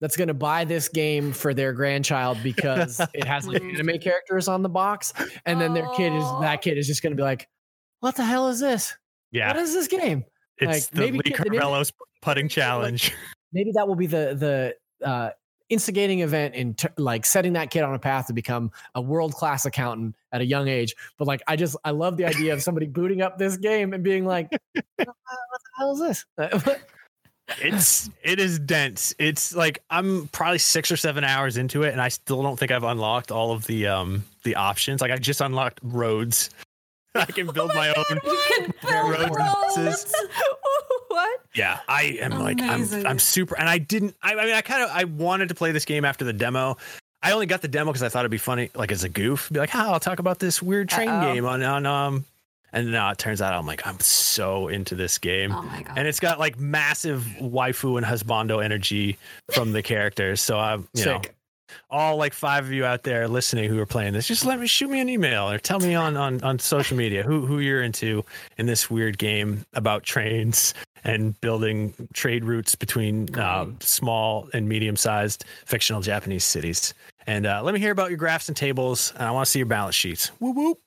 that's going to buy this game for their grandchild because *laughs* it has the Mhm. anime characters on the box and then their kid is that kid is just going to be like what the hell is this? Yeah. What is this game? It's Like, the maybe Lee kid- putting challenge. Maybe that will be the the uh instigating event and ter- like setting that kid on a path to become a world class accountant at a young age. But like I just I love the idea of somebody booting up this game and being like *laughs* what the hell is this? *laughs* It's it is dense. It's like I'm probably six or seven hours into it, and I still don't think I've unlocked all of the um the options. Like I just unlocked roads. *laughs* I can build my own. you can build Road roads. Yeah, I am like I'm I'm super, and I didn't. I, I mean, I kind of I wanted to play this game after the demo. I only got the demo because I thought it'd be funny, like as a goof, be like, "How I'll talk about this weird train Uh-oh. game on on um." And now it turns out I'm like I'm so into this game. Oh my god. and it's got like massive waifu and husbando energy from the characters. So I'm, you know, all like five of you out there listening who are playing this, just let me shoot me an email or tell me on on on social media who who you're into in this weird game about trains and building trade routes between uh, small and medium sized fictional Japanese cities. And uh, let me hear about your graphs and tables, and I want to see your balance sheets. Whoop whoop.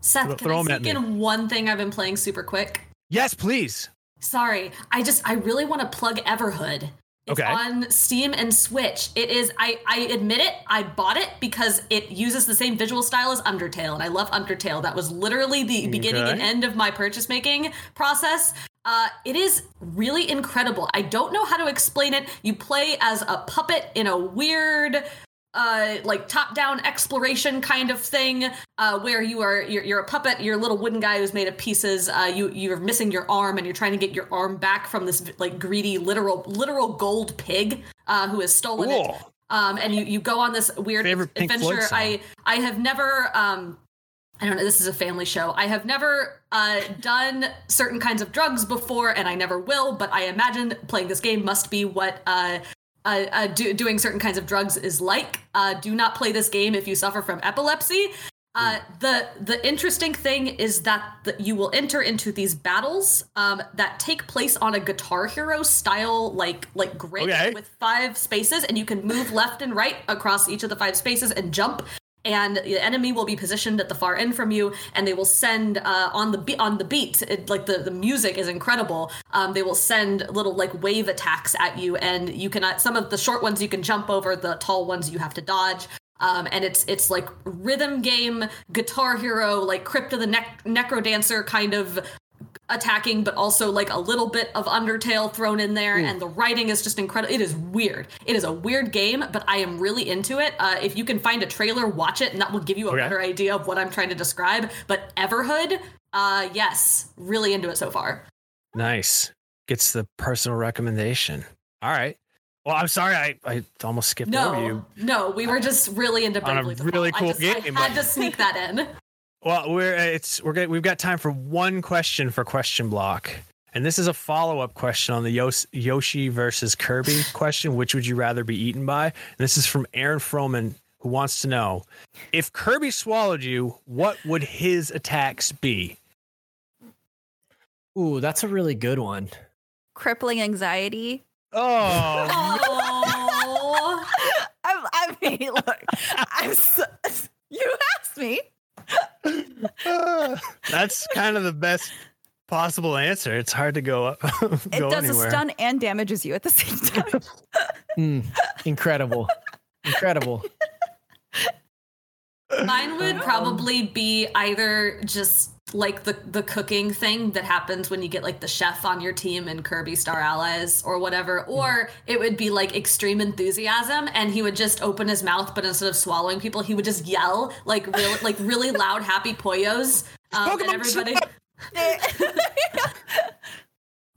Seth, throw- can I sneak in one thing I've been playing super quick? Yes, please. Sorry, I just I really want to plug Everhood. It's Okay. on Steam and Switch. It is I I admit it, I bought it because it uses the same visual style as Undertale and I love Undertale. That was literally the beginning and end of my purchase making process. Uh, it is really incredible. I don't know how to explain it. You play as a puppet in a weird uh like top down exploration kind of thing uh where you are you're, you're a puppet you're a little wooden guy who's made of pieces uh you you're missing your arm and you're trying to get your arm back from this like greedy literal literal gold pig uh who has stolen it um and you you go on this weird adventure i i have never um I don't know. This is a family show. I have never uh, done certain kinds of drugs before, and I never will. But I imagine playing this game must be what uh, uh, uh, do, doing certain kinds of drugs is like. Uh, do not play this game if you suffer from epilepsy. Uh, the the interesting thing is that the, you will enter into these battles um, that take place on a Guitar Hero style like like grid Okay. with five spaces, and you can move left and right across each of the five spaces and jump. And the enemy will be positioned at the far end from you, and they will send uh, on the be- on the beat. It, like the, the music is incredible. Um, they will send little like wave attacks at you, and you can uh, some of the short ones you can jump over, the tall ones you have to dodge. Um, and it's it's like rhythm game, Guitar Hero, like Crypt of the Nec- Necro Dancer kind of attacking, but also like a little bit of Undertale thrown in there. And the writing is just incredible. It is weird. It is a weird game, but I am really into it. Uh, if you can find a trailer, watch it, and that will give you a Okay. better idea of what I'm trying to describe. But Everhood, uh, yes, really into it so far. Nice. gets the personal recommendation. All right. Well, I'm sorry, I, I almost skipped over No, you. no, we were just really into On a really I cool game. I had but- to sneak that in. Well, we're uh, it's we're good. We've got time for one question for question block, and this is a follow up question on the Yos- Yoshi versus Kirby *laughs* question. Which would you rather be eaten by? And this is from Aaron Froman, who wants to know if Kirby swallowed you, what would his attacks be? Ooh, that's a really good one. Crippling anxiety. Oh, *laughs* Oh, I, I mean, look, I'm so, *laughs* you asked me. *laughs* that's kind of the best possible answer. It's hard to go up. *laughs* It does anywhere. a stun and damages you at the same time. *laughs* Mm, incredible. incredible. mine would probably be either just like the the cooking thing that happens when you get like the chef on your team in Kirby Star Allies or whatever, or it would be like extreme enthusiasm, and he would just open his mouth, but instead of swallowing people, he would just yell like really like really loud, happy poyos, um, and everybody. *laughs*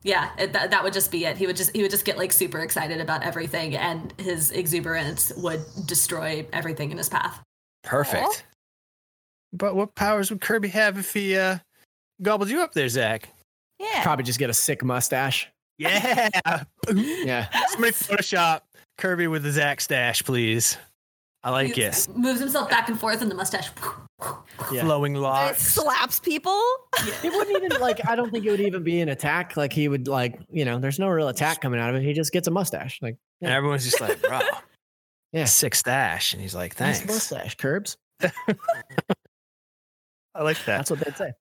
Yeah, it, that, that would just be it. He would just he would just get like super excited about everything, and his exuberance would destroy everything in his path. Perfect. But what powers would Kirby have if he uh, gobbled you up there, Zach? yeah. Probably just get a sick mustache. Yeah. *laughs* Yeah. Somebody Photoshop Kirby with the Zach stash, please. I like He it. moves himself back and forth in the mustache. Yeah. *laughs* Flowing It slaps people. It wouldn't even like I don't think it would even be an attack. Like he would like, you know, there's no real attack coming out of it. He just gets a mustache. Like And everyone's just like, bro, *laughs* Yeah. sick stash. And he's like, nice thanks. mustache, Kirbs. I like that. That's what they'd say.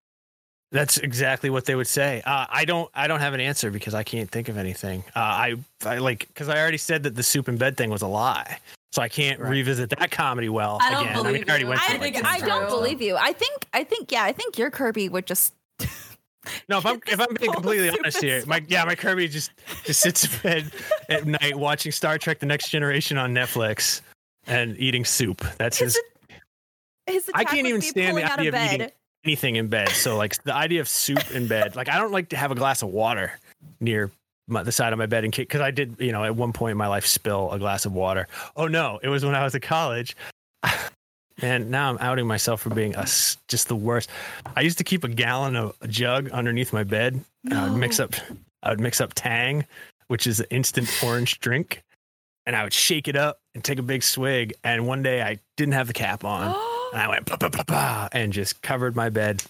That's exactly what they would say. Uh, I don't. I don't have an answer because I can't think of anything. Uh, I, I like because I already said that the soup in bed thing was a lie, so I can't Right. revisit that comedy well I don't again. I mean, believe I already you. went I through I, it think like I don't times. true. believe you. I think I think yeah, I think your Kirby would just *laughs* No, if I'm if I'm being completely honest here, my yeah, my Kirby just just sits in bed at night watching Star Trek: The Next Generation on Netflix and eating soup. That's his, his I can't even stand the idea of of eating anything in bed. So like the idea of soup in bed, like I don't like to have a glass of water near my, the side of my bed case because I did, you know, at one point in my life spill a glass of water. Oh no, it was when I was at college. *sighs* And now I'm outing myself for being a just the worst. I used to keep a gallon of a jug underneath my bed. And I would mix up, I would mix up Tang, which is an instant orange drink, and I would shake it up and take a big swig. And one day I didn't have the cap on. *gasps* *gasps* *gasps* And I went bah, bah, bah, bah, and just covered my bed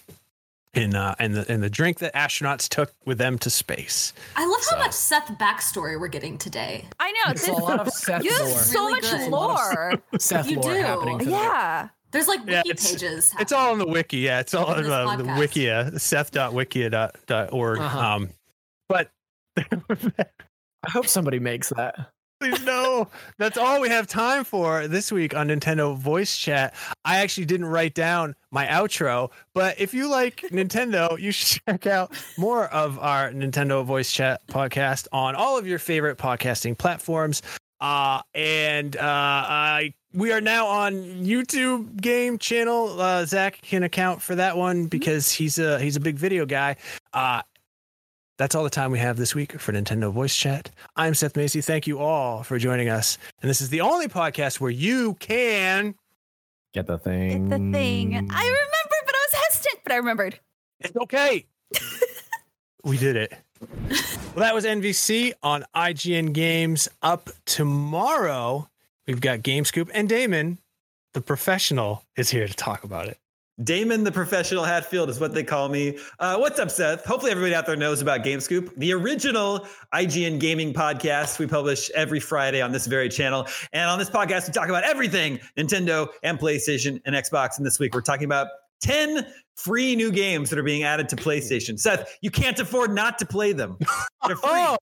in uh in the in the drink that astronauts took with them to space. I love how much Seth backstory we're getting today. I know. It's a lot of Seth you have lore. so Really much good. lore. Seth You lore do. happening. for yeah. There's like Yeah, wiki it's- pages. It's all on the wiki, yeah. It's all on this uh, the podcast. wikia, seth.wikia.org. Uh-huh. Um, but *laughs* I hope somebody makes that. Please no. That's all we have time for this week on Nintendo Voice Chat. I actually didn't write down my outro, but if you like *laughs* Nintendo, you should check out more of our Nintendo Voice Chat podcast on all of your favorite podcasting platforms. Uh, and uh, I we are now on YouTube game channel. Uh, Zach can account for that one because he's a he's a big video guy. Uh, that's all the time we have this week for Nintendo Voice Chat. I'm Seth Macy. Thank you all for joining us. And this is the only podcast where you can. Get the thing. It's the thing. I remembered, but I was hesitant, but I remembered. It's okay. *laughs* we did it. Well, that was NVC on IGN Games. Up tomorrow, we've got Game Scoop and Damon, the professional, is here to talk about it. Damon, the professional Hatfield, is what they call me. Uh, what's up, Seth? Hopefully, everybody out there knows about GameScoop, the original IGN gaming podcast we publish every Friday on this very channel. And on this podcast, we talk about everything Nintendo and PlayStation and Xbox. And this week, we're talking about 10 free new games that are being added to PlayStation. Seth, you can't afford not to play them. *laughs* They're free. Oh,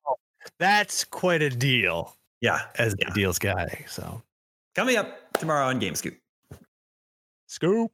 that's quite a deal Yeah. as the Yeah. deals guy. So, Coming up tomorrow on GameScoop. Scoop.